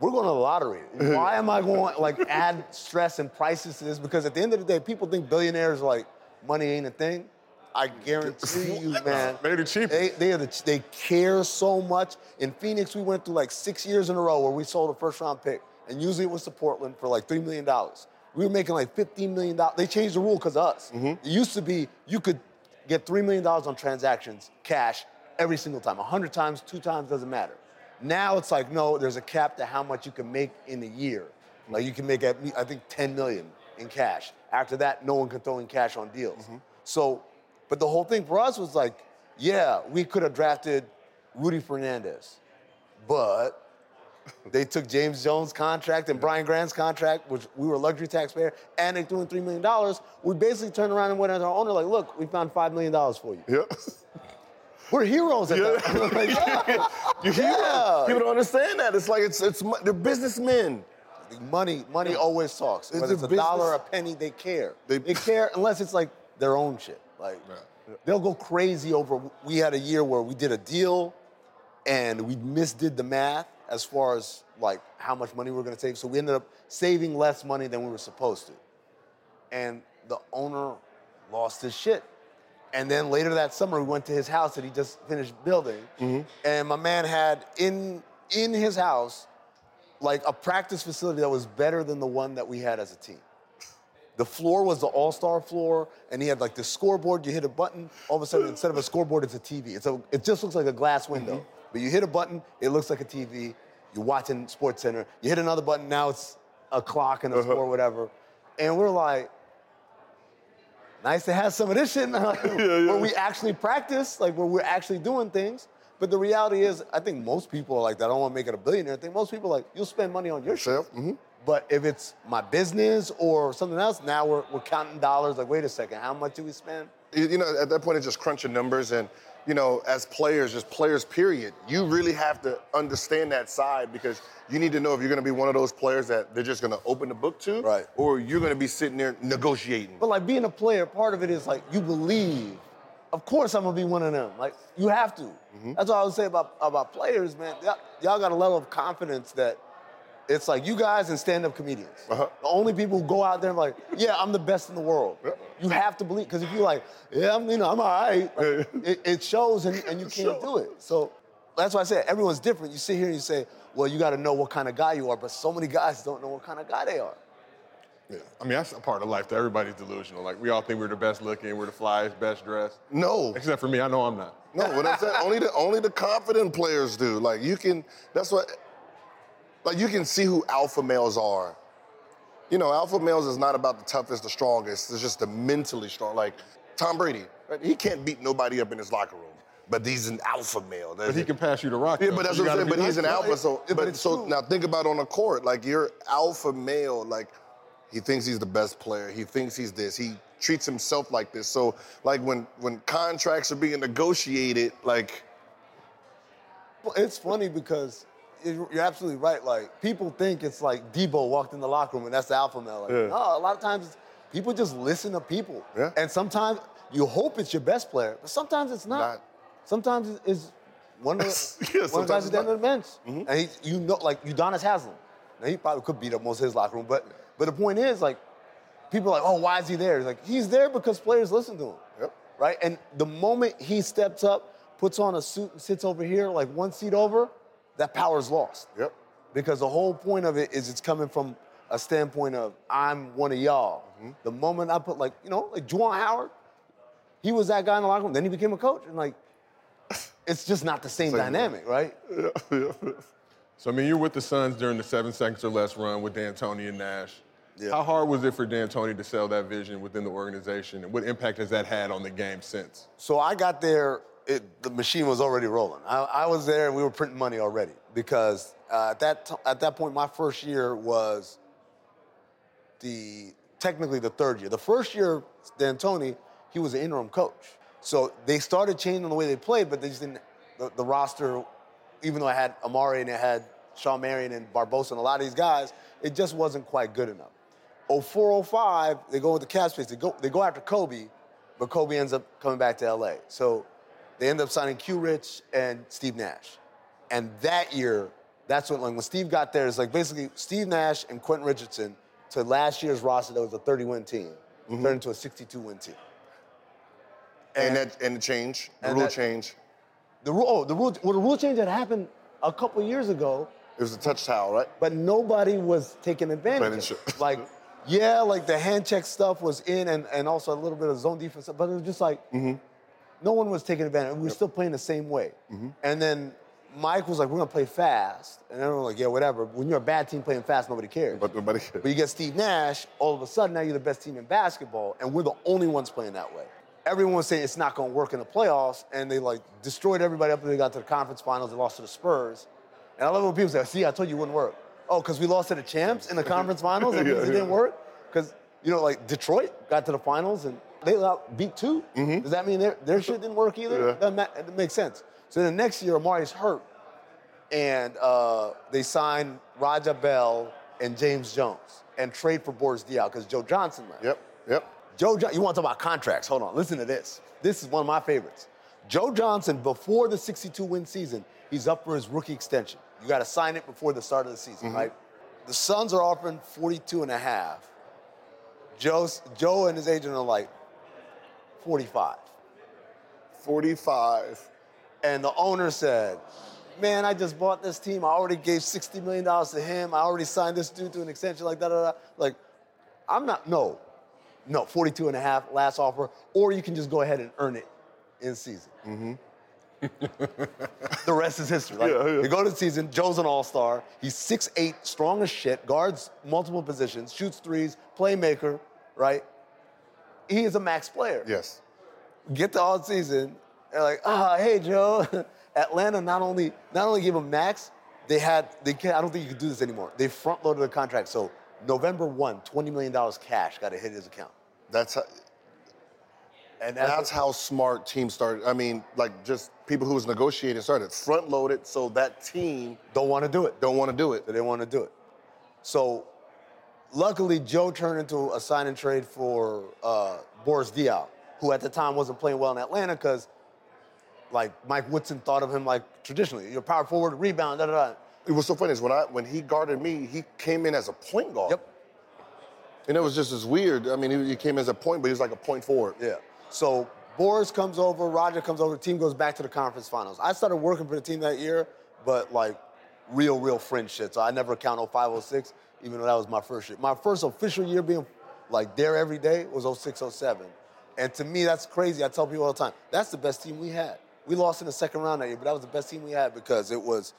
we're going to the lottery. Mm-hmm. Why am I going to like add stress and prices to this? Because at the end of the day, people think billionaires like money ain't a thing. I [LAUGHS] guarantee you, man.
They're the cheapest.
They, they, the, they care so much. In Phoenix, we went through like six years in a row where we sold a first round pick, and usually it was to Portland for like $3 million. We were making like $15 million. They changed the rule because of us. It used to be you could get $3 million on transactions, cash, every single time. 100 times, two times, doesn't matter. Now it's like, no, there's a cap to how much you can make in a year. Like you can make, at, I think, 10 million in cash. After that, no one can throw in cash on deals. So, but the whole thing for us was like, yeah, we could have drafted Rudy Fernandez, but they took James Jones' contract and Brian Grant's contract, which we were a luxury taxpayer, and they threw in $3 million. We basically turned around and went to our owner, like, look, we found $5 million for you.
Yeah. [LAUGHS]
We're heroes at that. Like, yeah. [LAUGHS]
You hear
Yeah.
People don't understand that. It's like it's it's they're businessmen.
Money, money always talks.
It's
Whether it's a
business-
dollar or a penny, they care.
They-
They, care unless it's like their own shit. Like they'll go crazy over. We had a year where we did a deal, and we misdid the math as far as like how much money we were going to save. So we ended up saving less money than we were supposed to, and the owner lost his shit. And then later that summer, we went to his house that he just finished building, mm-hmm. and my man had in in his house like a practice facility that was better than the one that we had as a team. The floor was the all-star floor, and he had like the scoreboard. You hit a button, all of a sudden, instead of a scoreboard, it's a TV. It's a, it just looks like a glass window. But you hit a button, it looks like a TV. You're watching Sports Center. You hit another button, now it's a clock and a
Uh-huh.
score, whatever. And we're like, nice to have some of this shit now, [LAUGHS] like, where we actually practice, like where we're actually doing things. But the reality is, I think most people are like that. I don't want to make it a billionaire thing. Most people are like, you'll spend money on your shit. But if it's my business or something else, now we're, we're counting dollars. Like, wait a second, how much do we spend?
You you know, at that point, it's just crunching numbers. And, you know, as players, just players, period, you really have to understand that side because you need to know if you're going to be one of those players that they're just going to open the book to,
Right.
or you're going to be sitting there negotiating.
But like being a player, part of it is like you believe. Of course, I'm gonna be one of them. Like you have to. Mm-hmm. That's all I would say about about players, man. Y'all, y'all got a level of confidence that it's like you guys and stand-up comedians.
Uh-huh.
The only people who go out there and like, yeah, I'm the best in the world. You have to believe because if you're like, yeah, I'm, you know, I'm all right, [LAUGHS] like, it, it shows and, and you can't do it. So that's why I said everyone's different. You sit here and you say, well, you got to know what kind of guy you are, but so many guys don't know what kind of guy they are.
Yeah. I mean, that's a part of life that everybody's delusional. Like, we all think we're the best looking, we're the flyest, best dressed.
No.
Except for me, I know I'm not.
No, what I'm saying, only the only the confident players do. Like you can, that's what, like you can see who alpha males are. You know, alpha males is not about the toughest, the strongest. It's just the mentally strong. Like Tom Brady, right? he can't beat nobody up in his locker room, but he's an alpha male.
But he can pass you the rock.
Yeah,
though,
but that's
you
what I'm saying. But he's an alpha, so
but
but so
true.
now think about on the court. Like you're alpha male. Like he thinks he's the best player. He thinks he's this. He treats himself like this. So like when when contracts are being negotiated, like
Well, it's funny because you're you're absolutely right. Like people think it's like Debo walked in the locker room and that's the alpha male. Like,
Yeah.
No, a lot of times people just listen to people.
Yeah.
And sometimes you hope it's your best player, but sometimes it's not.
Not.
Sometimes it's- one of the, [LAUGHS]
Yeah,
one of the
sometimes
guys at the end of the bench. Mm-hmm. And he, you know, like Udonis Haslem. Now he probably could beat up most of his locker room, but but the point is like people are like, oh, why is he there? It's like he's there because players listen to him.
Yep.
Right? And the moment he steps up, puts on a suit and sits over here, like one seat over, that power is lost.
yep.
Because the whole point of it is it's coming from a standpoint of I'm one of y'all.
Mm-hmm.
The moment I put like, you know, like Juwan Howard, he was that guy in the locker room, then he became a coach. And like, [SIGHS] it's just not the same
Same
dynamic, right? [LAUGHS]
So, I mean, you're with the Suns during the seven seconds or less run with D'Antoni and Nash.
Yeah.
How hard was it for D'Antoni to sell that vision within the organization, and what impact has that had on the game since?
So I got there, it, the machine was already rolling. I, I was there and we were printing money already because uh, at, that t- at that point, my first year was the technically the third year. The first year, D'Antoni, he was an interim coach. So they started changing the way they played, but they just didn't, the, the roster, even though I had Amar'e and it had Shawn Marion and Barbosa and a lot of these guys, it just wasn't quite good enough. 04, 05, they go with the cap space. They go, they go after Kobe, but Kobe ends up coming back to LA. So they end up signing Q Rich and Steve Nash. And that year, that's when, like, when Steve got there, it's like basically Steve Nash and Quentin Richardson to last year's roster that was a 30 win team mm-hmm. turned into a 62 win team.
And that and the change, the
and
rule
that-
change.
The rule, oh, the rule, well, the rule change had happened a couple years ago,
It was a touch towel, right?
but nobody was taking advantage. of it. [LAUGHS] Like, yeah, like the hand check stuff was in, and, and also a little bit of zone defense, but it was just like mm-hmm. No one was taking advantage. We were still playing the same way. Mm-hmm. And then Mike was like, "We're gonna play fast," and everyone was like, "Yeah, whatever." When you're a bad team playing fast, nobody cares.
But nobody.
But you get Steve Nash, all of a sudden now you're the best team in basketball, and we're the only ones playing that way. Everyone was saying it's not going to work in the playoffs, and they like destroyed everybody up until they got to the conference finals. They lost to the Spurs, and I love when people say, "See, I told you it wouldn't work." Oh, because we lost to the champs in the conference finals, that [LAUGHS] means it didn't work. Because you know, like Detroit got to the finals and they got beat 2 Does that mean their their shit didn't work either?
Yeah.
Doesn't it makes sense. So the next year, Amar'e's hurt and uh, they sign Raja Bell and James Jones and trade for Boris Diaw because Joe Johnson left.
Yep. Yep.
Joe, jo- you want to talk about contracts? Hold on, listen to this. This is one of my favorites. Joe Johnson, before the 62 win season, he's up for his rookie extension. You got to sign it before the start of the season, right? The Suns are offering 42 and a half. Joe's, Joe and his agent are like 45.
45.
And the owner said, Man, I just bought this team. I already gave $60 million to him. I already signed this dude to an extension, like da da da. Like, I'm not, no, no, 42 and a half, last offer, or you can just go ahead and earn it in season. Mm-hmm. the rest is history. Like,
Yeah, yeah.
You go to the season, Joe's an all-star. He's 6'8", strong as shit, guards multiple positions, shoots threes, playmaker, right? He is a max player.
Yes.
Get to all season, they're like, ah, hey Joe. [LAUGHS] Atlanta not only not only gave him max, they had they can't I don't think you can do this anymore. They front loaded the contract. So November 1, $20 million cash got to hit his account.
That's how,
And
that's how smart teams started. I mean, like just people who was negotiating started front loaded so that team
don't want to do it.
don't want to do it.
They didn't want to do it. So, luckily, Joe turned into a sign and trade for uh, Boris Diaw, who at the time wasn't playing well in Atlanta because, like, Mike Woodson thought of him like traditionally, you're power forward, rebound, da da da.
It was so funny is when I when he guarded me, he came in as a point guard.
Yep.
And it was just as weird. I mean, he, he came as a point, but he was like a point forward.
Yeah. So Boris comes over, Raja comes over, the team goes back to the conference finals. I started working for the team that year, but like real, real fringe shit. So I never count 0506, even though that was my first year. My first official year being like there every day was 06, 07. And to me, that's crazy. I tell people all the time, that's the best team we had. We lost in the second round that year, but that was the best team we had because it was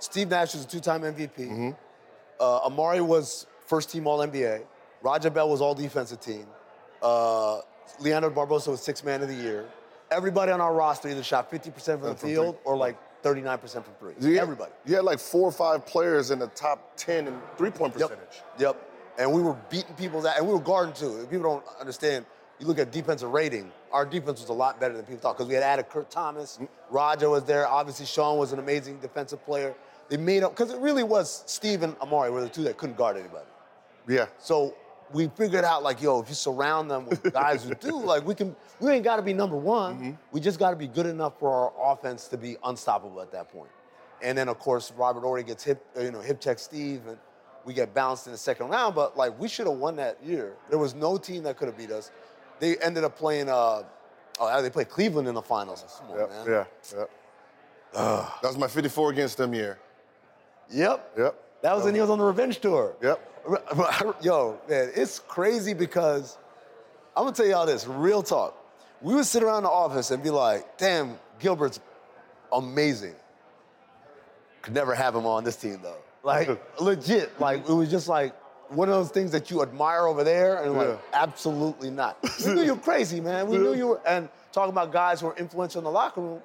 Steve Nash was a two-time MVP. Uh, Amar'e was first team All NBA. Raja Bell was all defensive team. Uh, Leandro Barbosa was six man of the year. Everybody on our roster either shot 50% from the field or like 39% from three.
You had-
Everybody.
You had like four or five players in the top 10 in three point
Yep.
percentage.
Yep. And we were beating people's ass, and we were guarding too. If People don't understand. You look at defensive rating. Our defense was a lot better than people thought because we had added Kurt Thomas. Mm. Raja was there. Obviously, Shawn was an amazing defensive player. They made up because it really was Steve and Amar'e were the two that couldn't guard anybody.
Yeah.
So we figured out like, yo, if you surround them with guys who do, like we can, we ain't got to be number one. We just got to be good enough for our offense to be unstoppable at that point. And then of course Robert Horry gets hip, uh, you know, hip check Steve, and we get bounced in the second round. But like we should have won that year. There was no team that could have beat us. They ended up playing. Uh, oh, they played Cleveland in the finals. Come on,
Yep.
man.
Yeah. Yep. that was my 54 against them year.
Yep.
Yep.
That was when he was on the revenge tour.
Yep. [LAUGHS]
Yo, man, it's crazy because I'm gonna tell y'all this, real talk. We would sit around the office and be like, damn, Gilbert's amazing. Could never have him on this team though. Like [LAUGHS] legit. Like it was just like one of those things that you admire over there and like
Yeah.
absolutely not. [LAUGHS] We knew you were crazy, man. We knew you were and talking about guys who are influential in the locker room,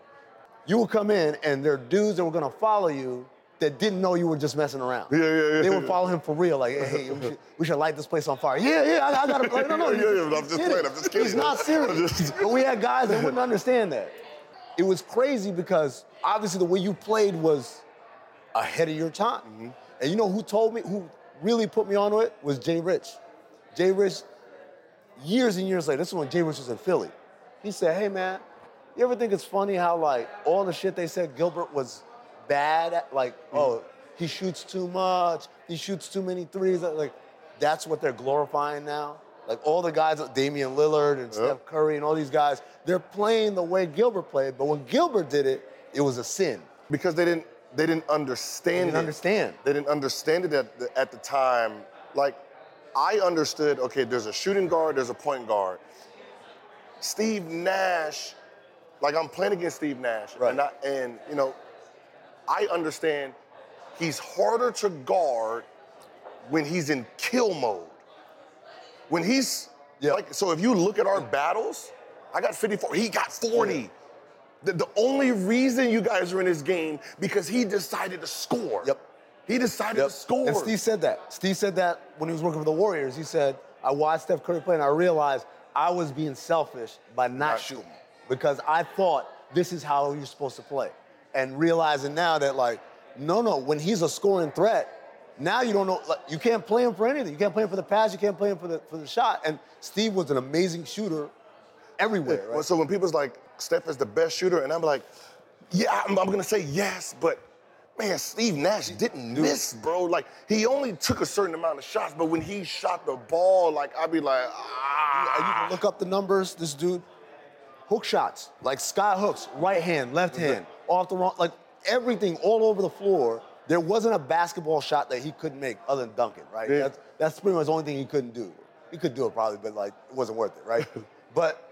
you would come in and there are dudes that were gonna follow you that didn't know you were just messing around.
Yeah, yeah, yeah,
They would follow him for real, like, hey, we should, we should light this place on fire. Yeah, yeah, I, I gotta, like, no, no. [LAUGHS]
Yeah, yeah, but I'm just playing. I'm just kidding.
He's not serious.
Just-
but we had guys that wouldn't understand that. It was crazy because obviously the way you played was ahead of your time.
Mm-hmm.
And you know who told me, who really put me onto it was Jay Rich. Jay Rich, years and years later, this is when Jay Rich was in Philly. He said, hey man, you ever think it's funny how like all the shit they said Gilbert was bad at, like,
Mm-hmm.
oh, he shoots too much, he shoots too many threes. Like, that's what they're glorifying now. Like all the guys, Damian Lillard and Steph Curry and all these guys, they're playing the way Gilbert played. But when Gilbert did it, it was a sin.
because they didn't they didn't understand
didn't
it.
understand.
They didn't understand it at the, at the time. Like I understood. Okay, there's a shooting guard. There's a point guard. Steve Nash, like I'm playing against Steve Nash,
Right.
and I, and you know, I understand he's harder to guard when he's in kill mode. When he's like, so if you look at our battles, I got 54. He got 40. The, the only reason you guys are in this game because he decided to score.
Yep.
He decided
Yep.
to score.
And Steve said that. Steve said that when he was working for the Warriors. He said, I watched Steph Curry play and I realized I was being selfish by not,
Not
shooting
shooting.
because I thought this is how you're supposed to play. And realizing now that, like, no, no, when he's a scoring threat, now you don't know, like, you can't play him for anything. You can't play him for the pass, you can't play him for the, for the shot. And Steve was an amazing shooter everywhere, right?
So when people's like, Steph is the best shooter, and I'm like, yeah, I'm, I'm gonna say yes, but man, Steve Nash didn't miss, bro. Like he only took a certain amount of shots, but when he shot the ball, like I'd be like,
And you
ah.
can look up the numbers. This dude, hook shots, like sky hooks, right hand, left hand, off the wrong, like everything all over the floor. There wasn't a basketball shot that he couldn't make other than dunking, right?
Yeah.
That's, that's pretty much the only thing he couldn't do. He could do it probably, but like it wasn't worth it, right? [LAUGHS] but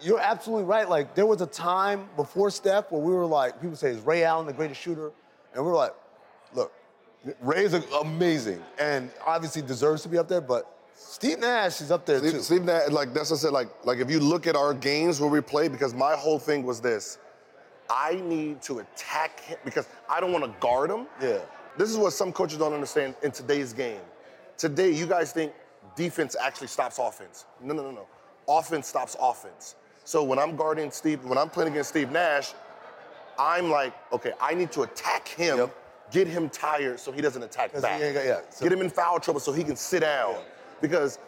you're absolutely right. Like there was a time before Steph where we were like, people say, is Ray Allen the greatest shooter? And we were like, look, Ray's amazing and obviously deserves to be up there, but Steve Nash is up there too.
Steve, Steve Nash, like that's what I said. Like, like if you look at our games where we play, because my whole thing was this: I need to attack him because I don't want to guard him.
Yeah.
This is what some coaches don't understand in today's game. Today, you guys think defense actually stops offense. No, no, no, no. Offense stops offense. So when I'm guarding Steve, when I'm playing against Steve Nash, I'm like, okay, I need to attack him,
Yep.
get him tired so he doesn't attack back.
got- yeah, so-
get him in foul trouble so he can sit down. Because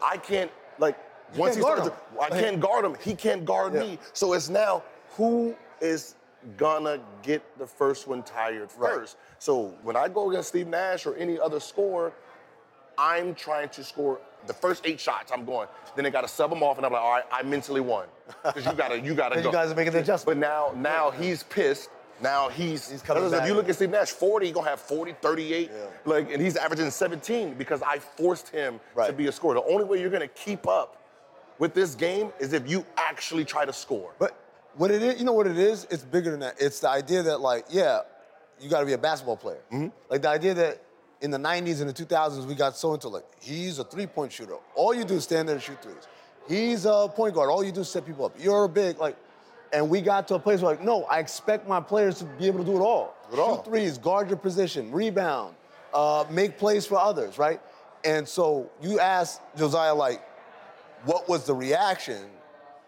I can't, like, once
can't
he starts, to- I can't guard him. He can't guard
Yeah.
me. So it's now who is gonna get the first one tired
Right.
first. So when I go against Steve Nash or any other scorer, I'm trying to score the first eight shots. I'm going. Then they got to sub them off, and I'm like, all right, I mentally won because you gotta, you gotta [LAUGHS] go.
you guys are making the adjustment.
But now, now he's pissed. Now he's,
He's coming
If you look at Steve Nash, 40, he's gonna have 40, 38,
Yeah.
like, and he's averaging 17 because I forced him to be a scorer. The only way you're gonna keep up with this game is if you actually try to score.
But what it is, you know what it is? It's bigger than that. It's the idea that, like, yeah, you got to be a basketball player.
Mm-hmm.
Like the idea that in the 90s and the 2000s, we got so into like, he's a three point shooter. All you do is stand there and shoot threes. He's a point guard. All you do is set people up. You're a big, like, and we got to a place where, like, no, I expect my players to be able to do it all.
Do it all.
Shoot threes, guard your position, rebound, uh, make plays for others, right? And so you ask Josiah, like, what was the reaction?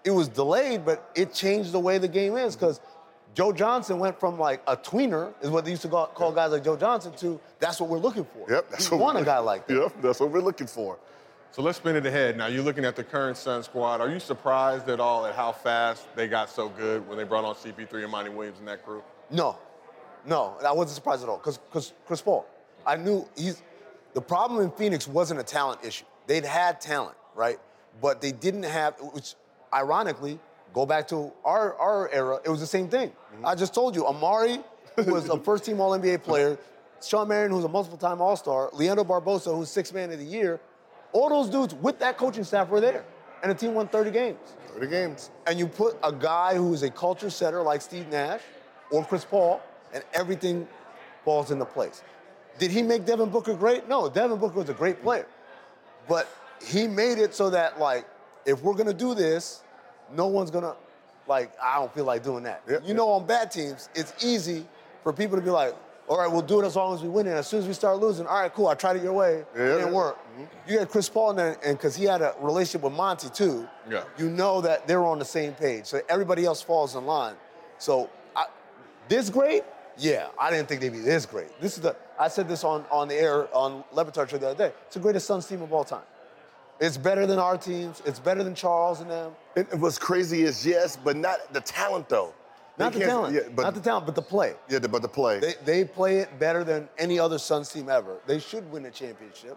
It was delayed, but it changed the way the game is because Joe Johnson went from like a tweener, is what they used to call, call guys like Joe Johnson, to that's what we're looking for.
Yep, that's
we
what
want
we're-
a guy like that.
Yep, that's what we're looking for.
So let's spin it ahead. Now, you're looking at the current Sun squad. Are you surprised at all at how fast they got so good when they brought on CP3 and Monty Williams in that crew?
No, no, I wasn't surprised at all because Chris Paul, I knew he's the problem in Phoenix wasn't a talent issue. They'd had talent, right? But they didn't have, which ironically, go back to our, our era, it was the same thing. Mm-hmm. I just told you, Amar'e, was a first team All NBA player, [LAUGHS] Shawn Marion, who's a multiple time All Star, Leandro Barbosa, who's six man of the year, all those dudes with that coaching staff were there. And the team won 30 games
30 games.
and you put a guy who is a culture setter like Steve Nash or Chris Paul, and everything falls into place. Did he make Devin Booker great? No, Devin Booker was a great player. But he made it so that, like, if we're gonna do this, no one's gonna, like, I don't feel like doing that.
Yeah,
you know, on bad teams, it's easy for people to be like, all right, we'll do it as long as we win. And as soon as we start losing, all right, cool, I tried it your way.
Yeah,
it didn't
yeah. Mm-hmm.
work. You had Chris Paul in there, and because he had a relationship with Monty too,
Yeah.
you know that they're on the same page. So everybody else falls in line. So I, this great? Yeah, I didn't think they'd be this great. This is the I said this on, on the air on Le Batard the other day. It's the greatest Suns team of all time. It's better than our teams. It's better than Charles and them.
And and what's crazy is yes, but not the talent though.
Not
They
the talent.
Yeah, but,
Not the talent, but the play.
Yeah, but the play.
They, they play it better than any other Suns team ever. They should win a championship,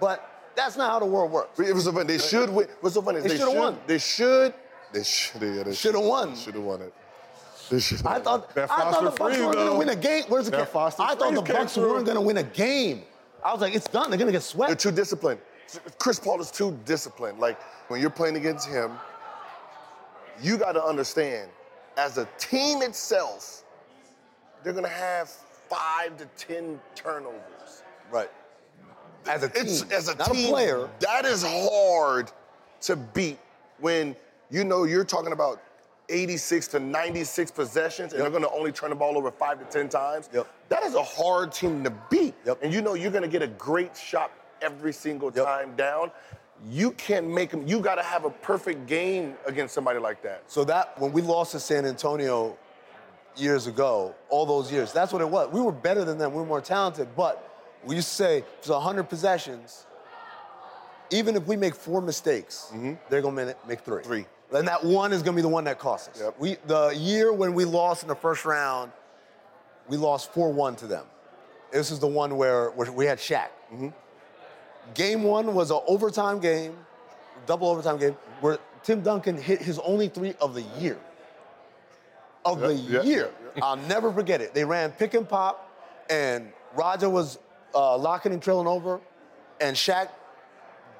but that's not how the world works.
It was so funny. They should win. What's so funny
They
they,
should've won.
They should. They should. Yeah, they
Should've won.
Should have won it. They should.
I thought,
That
I thought
Foster
the Bucks
Freeze,
weren't going to win a game. Where's the
That
game?
Foster
I thought the Bucks weren't going to win a game. I was like, it's done. They're going to get swept.
They're too disciplined. Chris Paul is too disciplined. Like when you're playing against him, you got to understand, as a team itself, they're gonna have five to ten turnovers.
Right. As a team,
It's as a
not
team,
a player.
That is hard to beat when you know you're talking about 86 to 96 possessions and
Yep.
they're going to only turn the ball over five to 10 times.
Yep.
That is a hard team to beat.
Yep.
And you know you're going to get a great shot every single
Yep.
time down. You can't make them, you got to have a perfect game against somebody like that.
So that when we lost to San Antonio years ago, all those years, that's what it was. We were better than them. We were more talented, but we used to say if it's 100 possessions. Even if we make four mistakes, they're gonna make, three.
Mm-hmm. Three.
And that one is gonna be the one that costs us.
Yep.
We the year when we lost in the first round, we lost 4-1 to them. This is the one where, where we had Shaq.
Mm-hmm.
Game one was an overtime game, double overtime game, where Tim Duncan hit his only three of the year. Of the
yeah,
year.
yeah,
I'll never forget it. They ran pick and pop, and Raja was uh, locking and trailing over, and Shaq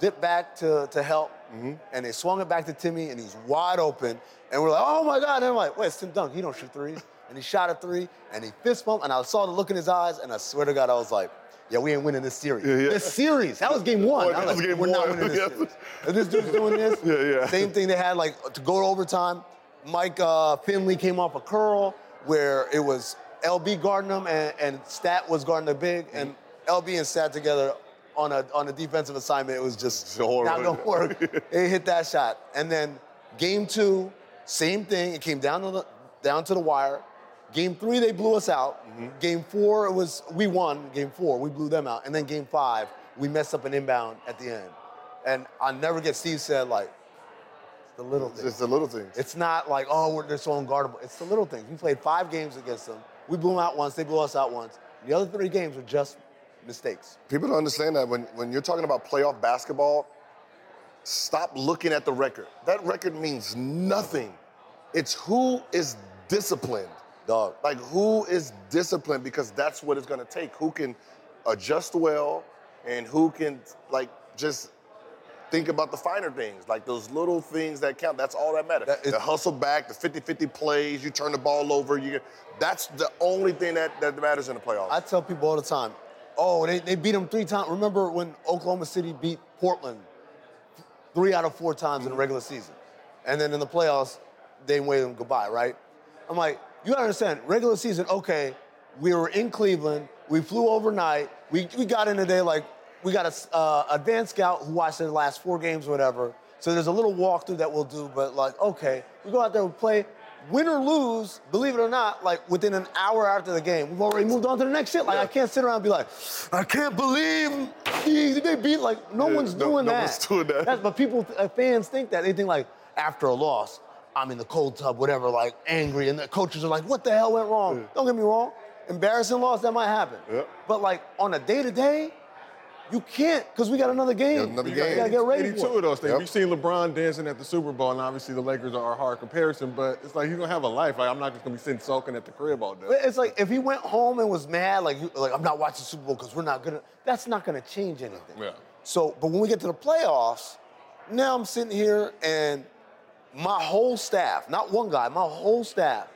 dipped back to, to help, and they swung it back to Timmy, and he's wide open. And we're like, oh my God. And I'm like, wait, it's Tim Duncan. He don't shoot threes. And he shot a three, and he fist bumped, and I saw the look in his eyes, and I swear to God, I was like, yeah, we ain't winning this series.
yeah.
This series. That was game one. I
that
was like,
game
we're not winning this [LAUGHS] series. And this dude's doing this. [LAUGHS]
Yeah, yeah.
Same thing they had, like, to go to overtime. Mike uh, Finley came off a curl where it was LB guarding him and, and Stat was guarding the big, and LB and Stat together on a on a defensive assignment. It was just
horrible.
not gonna work. they hit that shot, and then game two, same thing. It came down to the down to the wire. Game three, they blew us out. Mm-hmm. Game four, it was we won. Game four, we blew them out, and then game five, we messed up an inbound at the end. And I'll never get Steve said like, it's the little things.
just the little things.
It's not like, oh, we're, they're so unguardable. It's the little things. We played five games against them. We blew them out once, they blew us out once. The other three games were just mistakes.
People don't understand that when, when you're talking about playoff basketball, stop looking at the record. That record means nothing. It's who is disciplined.
Dog.
Like who is disciplined because that's what it's gonna take. Who can adjust well and who can like just think about the finer things, like those little things that count. That's all that matters.
That is-
the hustle back, the 50-50 plays, you turn the ball over, you get, that's the only thing that, that matters in the playoffs.
I tell people all the time, oh, they, they beat them three times. Remember when Oklahoma City beat Portland three out of four times in the regular season? And then in the playoffs, they waved them goodbye, right? I'm like, you gotta understand, regular season, okay, we were in Cleveland, we flew overnight, we, we got in today like, we got a uh, advanced scout who watched the last four games or whatever. So there's a little walkthrough that we'll do, but like, okay, we go out there, we play, win or lose, believe it or not, like within an hour after the game, we've already moved on to the next shit. Like I can't sit around and be like, I can't believe he- they beat. Like no
Yeah,
one's
no-
doing
no
that.
one's doing that.
That's, but people, uh, fans think that they think like after a loss, I'm in the cold tub, whatever, like angry, and the coaches are like, what the hell went wrong? Don't get me wrong, embarrassing loss that might happen.
Yeah.
But like on a day to day, you can't because we got another game.
Got another
You gotta-
game.
You gotta get ready
82
for
of those things.
Yep.
You've seen LeBron dancing at the Super Bowl, and obviously the Lakers are a hard comparison, but it's like he's gonna have a life. Like, I'm not just gonna be sitting sulking at the crib all day.
It's like if he went home and was mad, like, you- like I'm not watching Super Bowl because we're not gonna. That's not gonna change anything.
Yeah.
So, but when we get to the playoffs, now I'm sitting here and my whole staff, not one guy, my whole staff,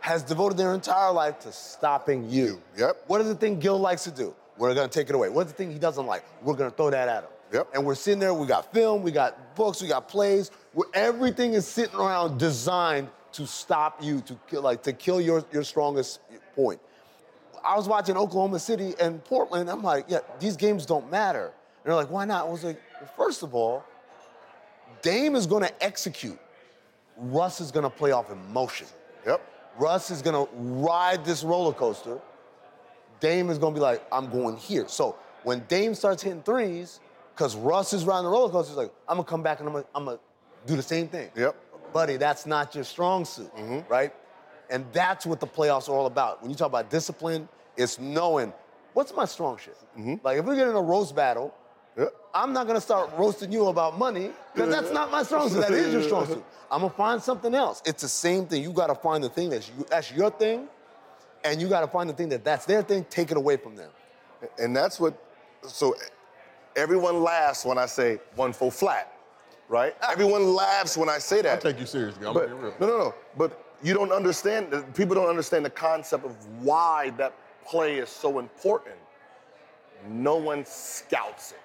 has devoted their entire life to stopping you.
Yep.
What is the thing Gil likes to do? We're gonna take it away. What's the thing he doesn't like? We're gonna throw that at him.
Yep.
And we're sitting there. We got film. We got books. We got plays. Where everything is sitting around designed to stop you, to kill, like to kill your your strongest point. I was watching Oklahoma City and Portland. I'm like, yeah, these games don't matter. And they're like, why not? I was like, well, first of all, Dame is to execute. Russ is going to play off emotion.
Yep.
Russ is going to ride this roller coaster. Dame is going to be like, I'm going here. So when Dame starts hitting threes, because Russ is riding the roller coaster, he's like, I'm going to come back and I'm going I'm to do the same thing.
Yep.
Buddy, that's not your strong suit, mm-hmm. right? And that's what the playoffs are all about. When you talk about discipline, it's knowing what's my strong shit. Mm-hmm. Like if we get in a roast battle. I'm not gonna start roasting you about money because that's not my strong suit. That is your strong suit. I'm gonna find something else. It's the same thing. You gotta find the thing that's you, that's your thing, and you gotta find the thing that that's their thing. Take it away from them.
And that's what, so everyone laughs when I say one full flat, right? Ah. Everyone laughs when I say that.
I take you seriously. I'm
but,
gonna real.
no, no, no. But you don't understand, people don't understand the concept of why that play is so important. No one scouts it.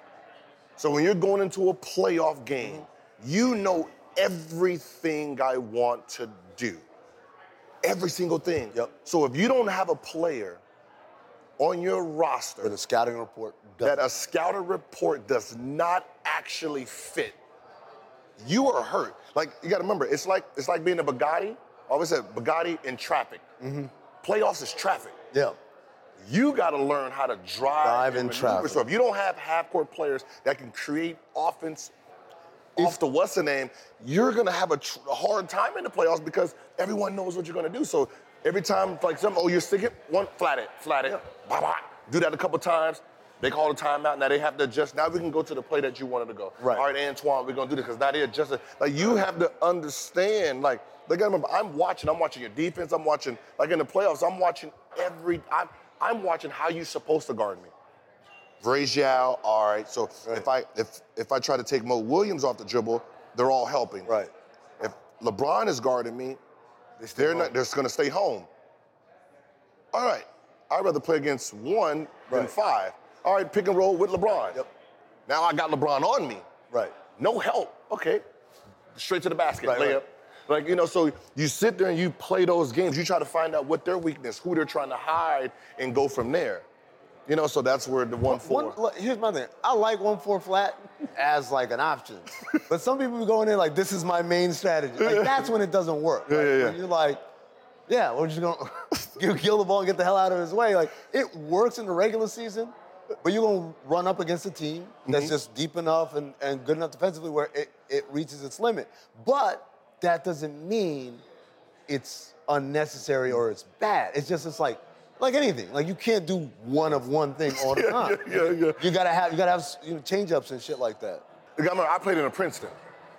So when you're going into a playoff game, you know everything I want to do. Every single thing.
Yep.
So if you don't have a player on your roster
For the scouting report,
that a scouter report does not actually fit, you are hurt. Like you got to remember, it's like it's like being a Bugatti. I always said Bugatti in traffic. Mm-hmm. Playoffs is traffic.
yeah.
You got to learn how to drive,
Drive
and maneuver.
traffic.
So if you don't have half-court players that can create offense off the what's the name, you're gonna have a, tr- a hard time in the playoffs because everyone knows what you're gonna do. So every time, like some, oh, you're sticking one, flat it, flat it, bah, bah. do that a couple times. They call the timeout. Now they have to adjust. Now we can go to the play that you wanted to go.
Right.
All right, Antoine, we're gonna do this because now they adjusted. Like you have to understand. Like they gotta remember, I'm watching. I'm watching your defense. I'm watching. Like in the playoffs, I'm watching every. I'm, I'm watching how you supposed to guard me. Vrazial, all right. So if I if if I try to take Mo Williams off the dribble, they're all helping.
Right.
If LeBron is guarding me, they're not. They're just gonna stay home. All right. I'd rather play against one than five. All right, pick and roll with LeBron.
Yep.
Now I got LeBron on me.
Right.
No help. Okay. Straight to the basket.
Right,
layup.
right.
Like, you know, so you sit there and you play those games. You try to find out what their weakness, who they're trying to hide, and go from there. You know, so that's where the one four.
One, look, here's my thing. I like one four flat as like an option, [LAUGHS] but some people be going in like this is my main strategy. Like that's when it doesn't work.
Yeah,
right?
yeah, yeah.
When you're like, yeah, we're just gonna [LAUGHS] you kill the ball and get the hell out of his way. Like it works in the regular season, but you're gonna run up against a team that's
Mm-hmm.
just deep enough and, and good enough defensively where it, it reaches its limit. But that doesn't mean it's unnecessary or it's bad. It's just it's like like anything. Like you can't do one of one thing all the [LAUGHS] time.
yeah, yeah. yeah.
You gotta have you gotta have you know change ups and shit like that.
I remember I played in a Princeton.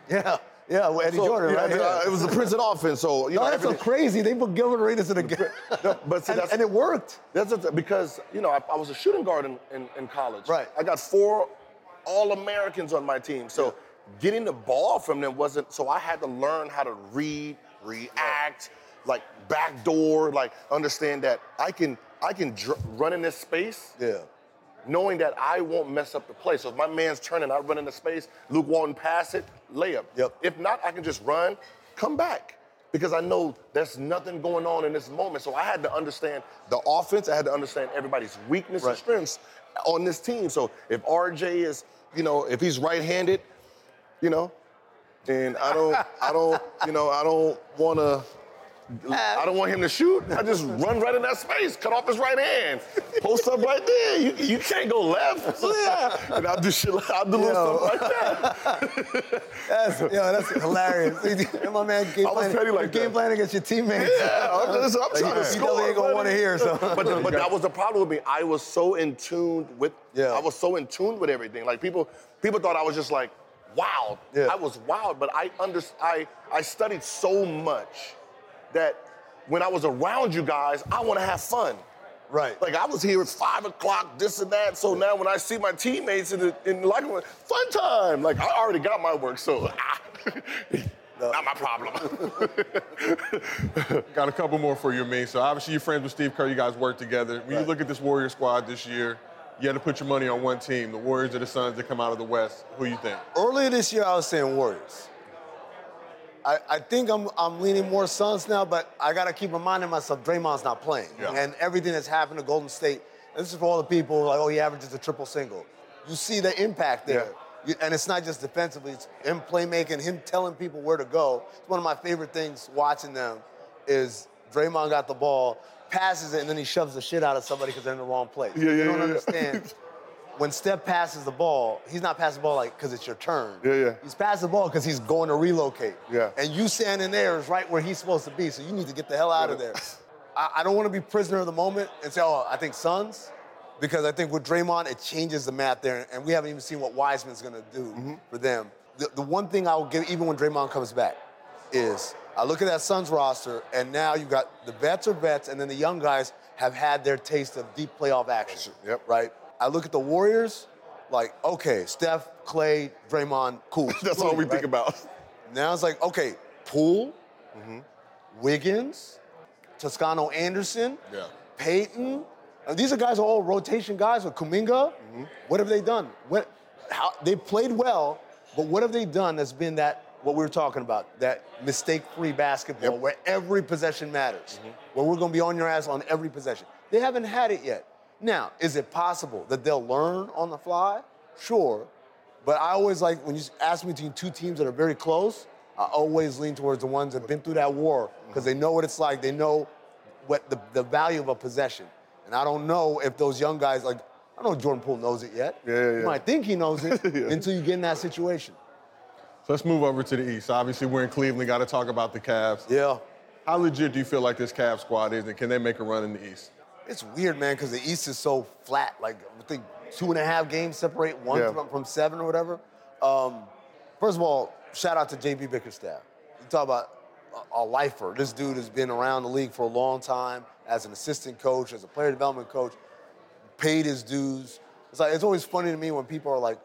Yeah, yeah. With Eddie
So,
Jordan,
yeah,
right?
uh, It was the Princeton offense, so you
no,
know
that's so crazy. They put Gilbert Arenas in a game,
No, but see,
and,
that's-
and it worked.
That's a, because you know I, I was a shooting guard in, in, in college.
Right.
I got four All Americans on my team, so getting the ball from them wasn't. So I had to learn how to read, react, like backdoor, like understand that I can I can dr- run in this space,
Yeah.
knowing that I won't mess up the play. So if my man's turning, I run into space. Luke Walton pass it, layup.
Yep.
If not, I can just run, come back. Because I know there's nothing going on in this moment. So I had to understand the offense. I had to understand everybody's weakness and strengths on this team. So if RJ is, you know, if he's right-handed, you know, and I don't, I don't, you know, I don't want to. I don't want him to shoot. I just run right in that space, cut off his right hand, post up right there. You, you can't go left. So [LAUGHS] yeah, and I'll do shit. like- I'll do little stuff like that.
That's, yo, that's hilarious. [LAUGHS] And my man game
I was
planning,
like
game planning against your teammates.
Yeah, I'm, just, I'm
Like,
trying to
he
score.
definitely ain't gonna wanna hear, so.
But, but that was the problem with me. I was so in tune with.
Yeah.
I was so in tune with everything. Like people, people thought I was just like wild.
Yeah.
I was wild, but I under, I, I studied so much that when I was around you guys, I want to have fun.
Right.
Like I was here at five o'clock, this and that. So now when I see my teammates in the in the locker room, fun time. Like I already got my work, so [LAUGHS] ah, not my problem. [LAUGHS]
Got a couple more for you, me. So obviously you're friends with Steve Kerr. You guys work together. When you look at this Warrior squad this year, you had to put your money on one team. The Warriors or the Suns that come out of the West. Who you think?
Earlier this year, I was saying Warriors. I, I think I'm, I'm leaning more Suns now, but I got to keep reminding myself Draymond's not playing.
Yeah.
And everything that's happened to Golden State, this is for all the people like, oh, he averages a triple single. You see the impact there. You- and it's not just defensively, it's him playmaking, him telling people where to go. It's one of my favorite things watching them is Draymond got the ball, passes it, and then he shoves the shit out of somebody because they're in the wrong place.
Yeah, yeah,
you don't
yeah, yeah.
understand when Steph passes the ball, he's not passing the ball like because it's your turn.
Yeah, yeah.
He's passing the ball because he's going to relocate.
Yeah.
And you standing there is right where he's supposed to be, so you need to get the hell out of there. I, I don't want to be prisoner of the moment and say, oh, I think Suns, because I think with Draymond, it changes the math there, and we haven't even seen what Wiseman's going to do
Mm-hmm.
for them. The, the one thing I will give, even when Draymond comes back, is I look at that Suns roster, and now you got the vets are vets, and then the young guys have had their taste of deep playoff action.
Yep.
Right? I look at the Warriors, like, okay, Steph, Clay, Draymond, cool. [LAUGHS]
That's all we
Right?
think about.
Now it's like, okay, Poole, mm-hmm. Wiggins, Toscano Anderson,
Yeah.
Payton. And uh, these are guys who are all rotation guys with Kuminga. Mm-hmm. What have they done? What, how, they played well, but what have they done that's been that, what we were talking about, that mistake-free basketball
Yep.
where every possession matters, mm-hmm. where we're going to be on your ass on every possession. They haven't had it yet. Now, is it possible that they'll learn on the fly? Sure. But I always like, when you ask me between two teams that are very close, I always lean towards the ones that have been through that war because they mm-hmm. know what it's like. They know what the, the value of a possession. And I don't know if those young guys, like, I don't know if Jordan Poole knows it yet.
Yeah, yeah,
You
yeah.
might think he knows it [LAUGHS] until you get in that situation.
So let's move over to the East. Obviously, we're in Cleveland. Got to talk about the Cavs.
Yeah.
How legit do you feel like this Cavs squad is, and can they make a run in the East?
It's weird, man, because the East is so flat. Like, I think two and a half games separate one
Yeah.
from, from seven or whatever. Um, first of all, shout out to JB Bickerstaff. You talk about a, a lifer. This dude has been around the league for a long time as an assistant coach, as a player development coach, paid his dues. It's like it's always funny to me when people are like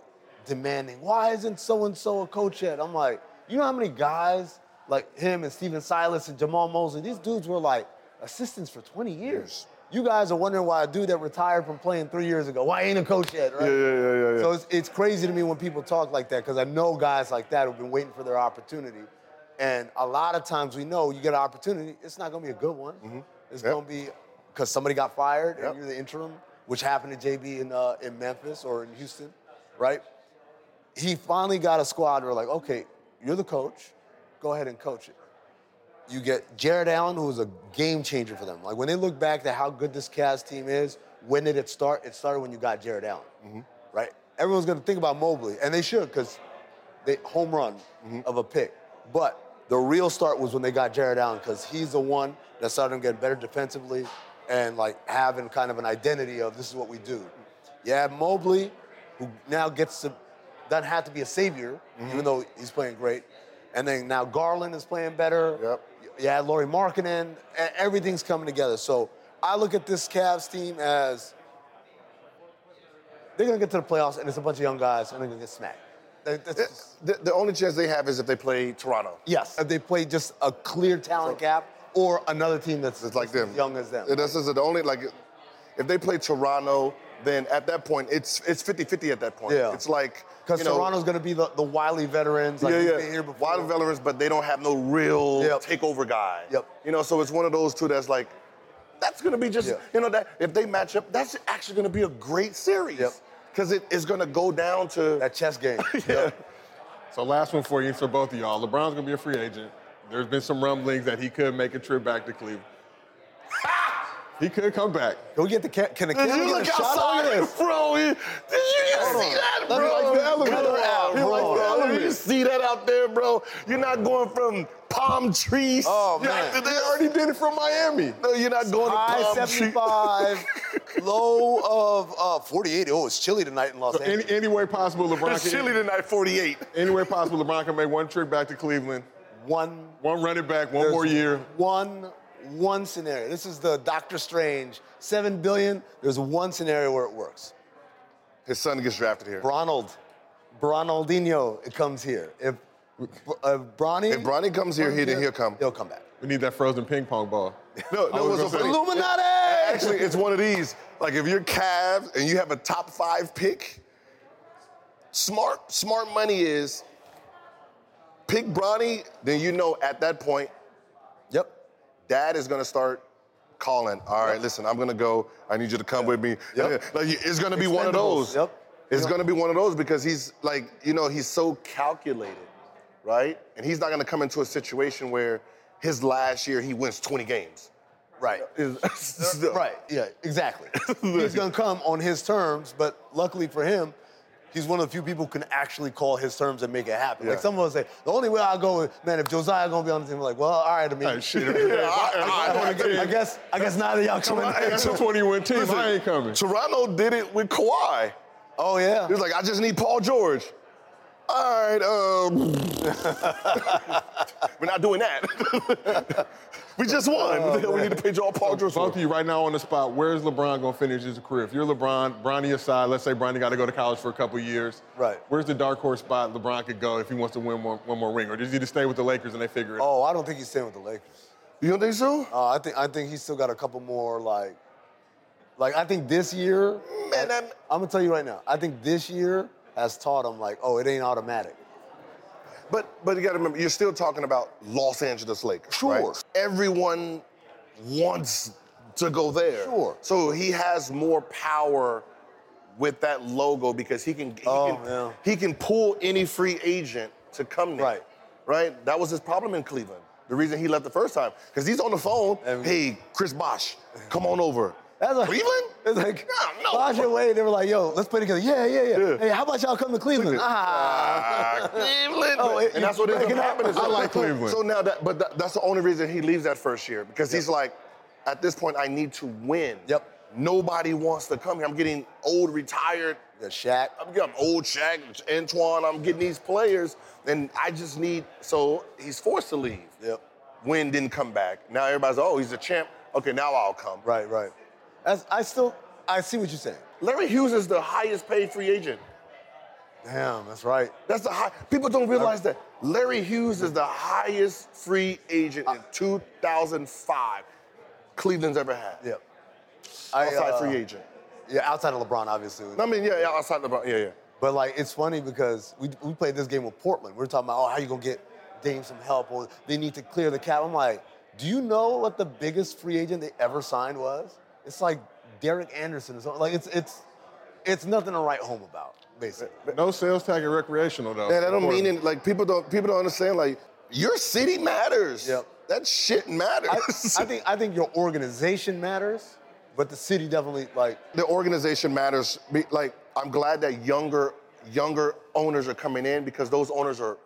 demanding, why isn't so and so a coach yet? I'm like, you know how many guys like him and Stephen Silas and Jamahl Mosley, these dudes were like assistants for 20 years. You guys are wondering why a dude that retired from playing three years ago, why ain't a coach yet, right?
Yeah, yeah, yeah, yeah, yeah.
So it's, it's crazy to me when people talk like that because I know guys like that who've been waiting for their opportunity. And a lot of times we know you get an opportunity, it's not going to be a good one. It's
Yep.
going to be because somebody got fired
Yep.
and you're the interim, which happened to JB in, uh, in Memphis or in Houston, right? He finally got a squad where like, okay, you're the coach, go ahead and coach it. You get Jarrett Allen, who was a game changer for them. Like when they look back to how good this Cavs team is, when did it start? It started when you got Jarrett Allen, mm-hmm. right? Everyone's gonna think about Mobley, and they should, because they home run mm-hmm. of a pick. But the real start was when they got Jarrett Allen, because he's the one that started them getting better defensively and like having kind of an identity of this is what we do. You have Mobley, who now gets to doesn't have to be a savior, even mm-hmm. though he's playing great. And then now Garland is playing better.
Yep.
You had Lauri Markkanen. Everything's coming together. So I look at this Cavs team as they're gonna get to the playoffs, and it's a bunch of young guys, and they're gonna get smacked. Just- eh,
The, the only chance they have is if they play Toronto.
yes, if they play just a clear talent gap or another team that's
like
as
them.
young as them.
This is the only like if they play Toronto, then at that point it's it's 50-50 at that point.
Yeah.
It's like
Because
you know,
Toronto's gonna be the, the wily veterans. Like
yeah, yeah.
been here before.
Wild veterans, but they don't have no real
Yep.
takeover guy.
Yep.
You know, so it's one of those two that's like, that's gonna be just
Yeah.
you know that if they match up, that's actually gonna be a great series.
Yep.
Because it is gonna go down to
that chess game. [LAUGHS]
yeah.
So last one for you, for both of y'all. LeBron's gonna be a free agent. There's been some rumblings that he could make a trip back to Cleveland. He could come back.
Go get the ca- can the
Did
camera
you
get
look
a shot
outside,
of this?
bro? Did you just
Hold
see
on.
that,
Let
bro?
me like the
Come
elevator
on,
out,
you
bro.
like the elevator? You see that out there, bro? You're not going from palm trees.
Oh, man.
not-
They already did it from Miami.
No, you're not going to
High
palm trees.
75, [LAUGHS] low of uh, 48. Oh, it's chilly tonight in Los
So
Angeles.
any way possible, LeBron
It's
can.
chilly tonight, 48.
Any way possible, LeBron can make one trip back to Cleveland.
One,
One running back, one
there's
more year.
One, one scenario. This is the Doctor Strange. Seven billion. There's one scenario where it works.
His son gets drafted here.
Ronald, Ronaldinho, it comes here. If uh, Bronny,
If Bronny comes here, he, then he'll come.
he'll come back.
We need that frozen ping pong ball.
No,
I
no,
was
what's so funny?
Illuminati!
Actually, it's one of these. Like if you're Cavs and you have a top five pick, smart, smart money is pick Bronny, then you know at that point,
Yep.
Dad is gonna start calling. All right, listen, I'm gonna go. I need you to come with me.
Yep. [LAUGHS]
Like it's gonna be one of those.
Yep.
It's
Yep.
gonna be one of those because he's like, you know, he's so calculated, right? And he's not gonna come into a situation where his last year he wins 20 games.
Right. [LAUGHS] Right. [LAUGHS] Yeah. Exactly. he's gonna come on his terms, but luckily for him, he's one of the few people who can actually call his terms and make it happen. Like
Yeah.
some of us say, the only way I'll go is, man, if Josiah gonna be on the team, we're like, well, all right, I mean,
Hey, shit.
Yeah, [LAUGHS] I-
I, wanna
I guess I guess neither of y'all coming.
That's a 20 win team. I ain't coming.
Toronto did it with Kawhi.
Oh yeah.
He was like, I just need Paul George. All right, um, [LAUGHS] [LAUGHS] we're not doing that. We just won. [LAUGHS] we need to pay Joel Paul George.
Both
for.
of you right now on the spot, where's LeBron going to finish his career? If you're LeBron, Bronny aside, let's say Bronny got to go to college for a couple years.
Right.
Where's the dark horse spot LeBron could go if he wants to win one, one more ring? Or does he just stay with the Lakers and they figure it out?
Oh, I don't think he's staying with the Lakers.
You don't think so?
Uh, I think I think he's still got a couple more like, like I think this year.
Man, I'm-
I'm gonna tell you right now. I think this year has taught him like, oh, it ain't automatic.
But but you got to remember, you're still talking about Los Angeles Lakers.
Sure.
right? Everyone wants to go there.
Sure.
So he has more power with that logo because he can he,
Oh,
can,
yeah.
he can pull any free agent to come there.
Right.
Right? That was his problem in Cleveland. The reason he left the first time. Because he's on the phone.
And-
hey, Chris Bosh, come on over.
That's like,
Cleveland?
It's like,
No, no.
Bosh and Wade, they were like, yo, let's play together. Yeah, yeah, yeah.
Yeah.
Hey, how about y'all come to Cleveland? Ah.
Cleveland.
Oh, it-
and that's what ends up happening.
I like Cleveland.
So now that, but that, that's the only reason he leaves that first year because he's like, at this point, I need to win.
Yep.
Nobody wants to come here. I'm getting old, retired.
The Shaq.
I'm getting old Shaq, Antoine. I'm getting these players, and I just need. So he's forced to leave.
Yep.
Win didn't come back. Now everybody's, oh, he's a champ. Okay, now I'll come.
Right, right. That's, I still, I see what you're saying.
Larry Hughes is the highest paid free agent.
Damn, that's right.
That's the high. People don't realize that Larry Hughes is the highest free agent in 2005 Cleveland's ever had.
Yep.
Outside
uh,
free agent.
Yeah, outside of LeBron, obviously.
I mean, yeah, yeah, outside the yeah, yeah.
But like, it's funny because we, we played this game with Portland. We are talking about, oh, how you gonna get Dame some help, or they need to clear the cap. I'm like, do you know what the biggest free agent they ever signed was? It's like Derek Anderson or something. Like, it's it's it's nothing to write home about, basically.
No sales tag and recreational though.
Man, I don't mean it like people don't people don't understand. Like your city matters.
Yep.
That shit matters.
I, I think I think your organization matters, but the city definitely like
the organization matters. Be- Like I'm glad that younger younger owners are coming in because those owners are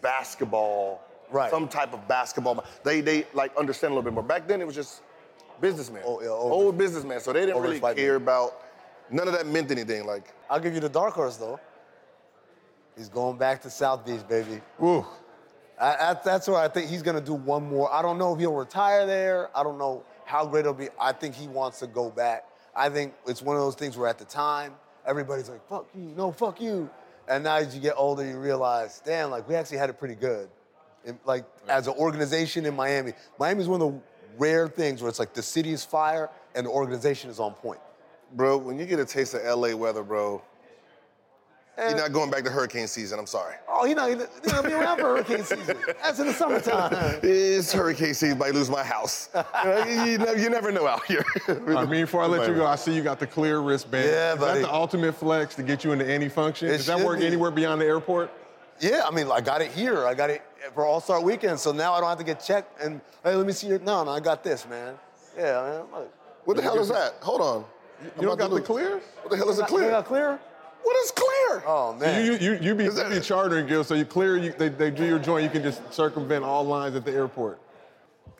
basketball,
Right.
Some type of basketball. They they like understand a little bit more. Back then it was just businessmen,
Oh, yeah, old
old businessmen. So they didn't really care
men.
about none of that meant anything. Like
I'll give you the dark horse though. He's going back to South Beach, baby.
Ooh.
I, I, that's where I think he's gonna do one more. I don't know if he'll retire there. I don't know how great it'll be. I think he wants to go back. I think it's one of those things where at the time everybody's like, "Fuck you, no, fuck you," and now as you get older, you realize, damn, like we actually had it pretty good. In- like as an organization in Miami, Miami's one of the rare things where it's like the city is fire and the organization is on point.
bro, when you get a taste of LA weather, bro,
And-
you're eh. not going back to hurricane season. I'm sorry.
Oh, he not, he not be around for hurricane season. That's in the summertime. [LAUGHS]
It's hurricane season, might lose my house. [LAUGHS] you, know, you- you never, you never know out here.
I mean, before I let you go, I see you got the clear wristband.
Yeah,
Is
buddy.
that the ultimate flex to get you into any function?
It
Does that work
be.
anywhere beyond the airport?
Yeah, I mean, I got it here. I got it for All Star Weekend, so now I don't have to get checked. And hey, let me see your. No, no, I got this, man. Yeah, man. Look.
what the hell is that? Hold on.
You don't got the clear?
What the hell is a
You
clear?
got clear?
What is clear?
Oh man.
you, you, you, you be,
Is
you be chartering guild, so you clear, you, they, they do your joint, you can just circumvent all lines at the airport.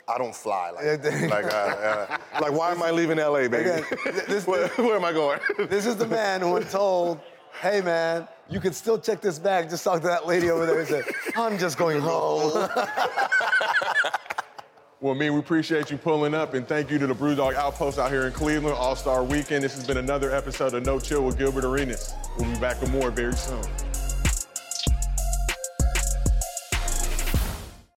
I don't fly like
Yeah, there you
like, uh, uh, like why am I leaving LA, baby?
Again, this- [LAUGHS]
where, where am I going?
this is the man who was told, "Hey, man, you can still check this bag." Just talk to that lady over there. He said, "I'm just going home." [LAUGHS]
Well, me, we appreciate you pulling up, and thank you to the Brewdog Outpost out here in Cleveland, All Star Weekend. This has been another episode of No Chill with Gilbert Arenas. We'll be back with more very soon.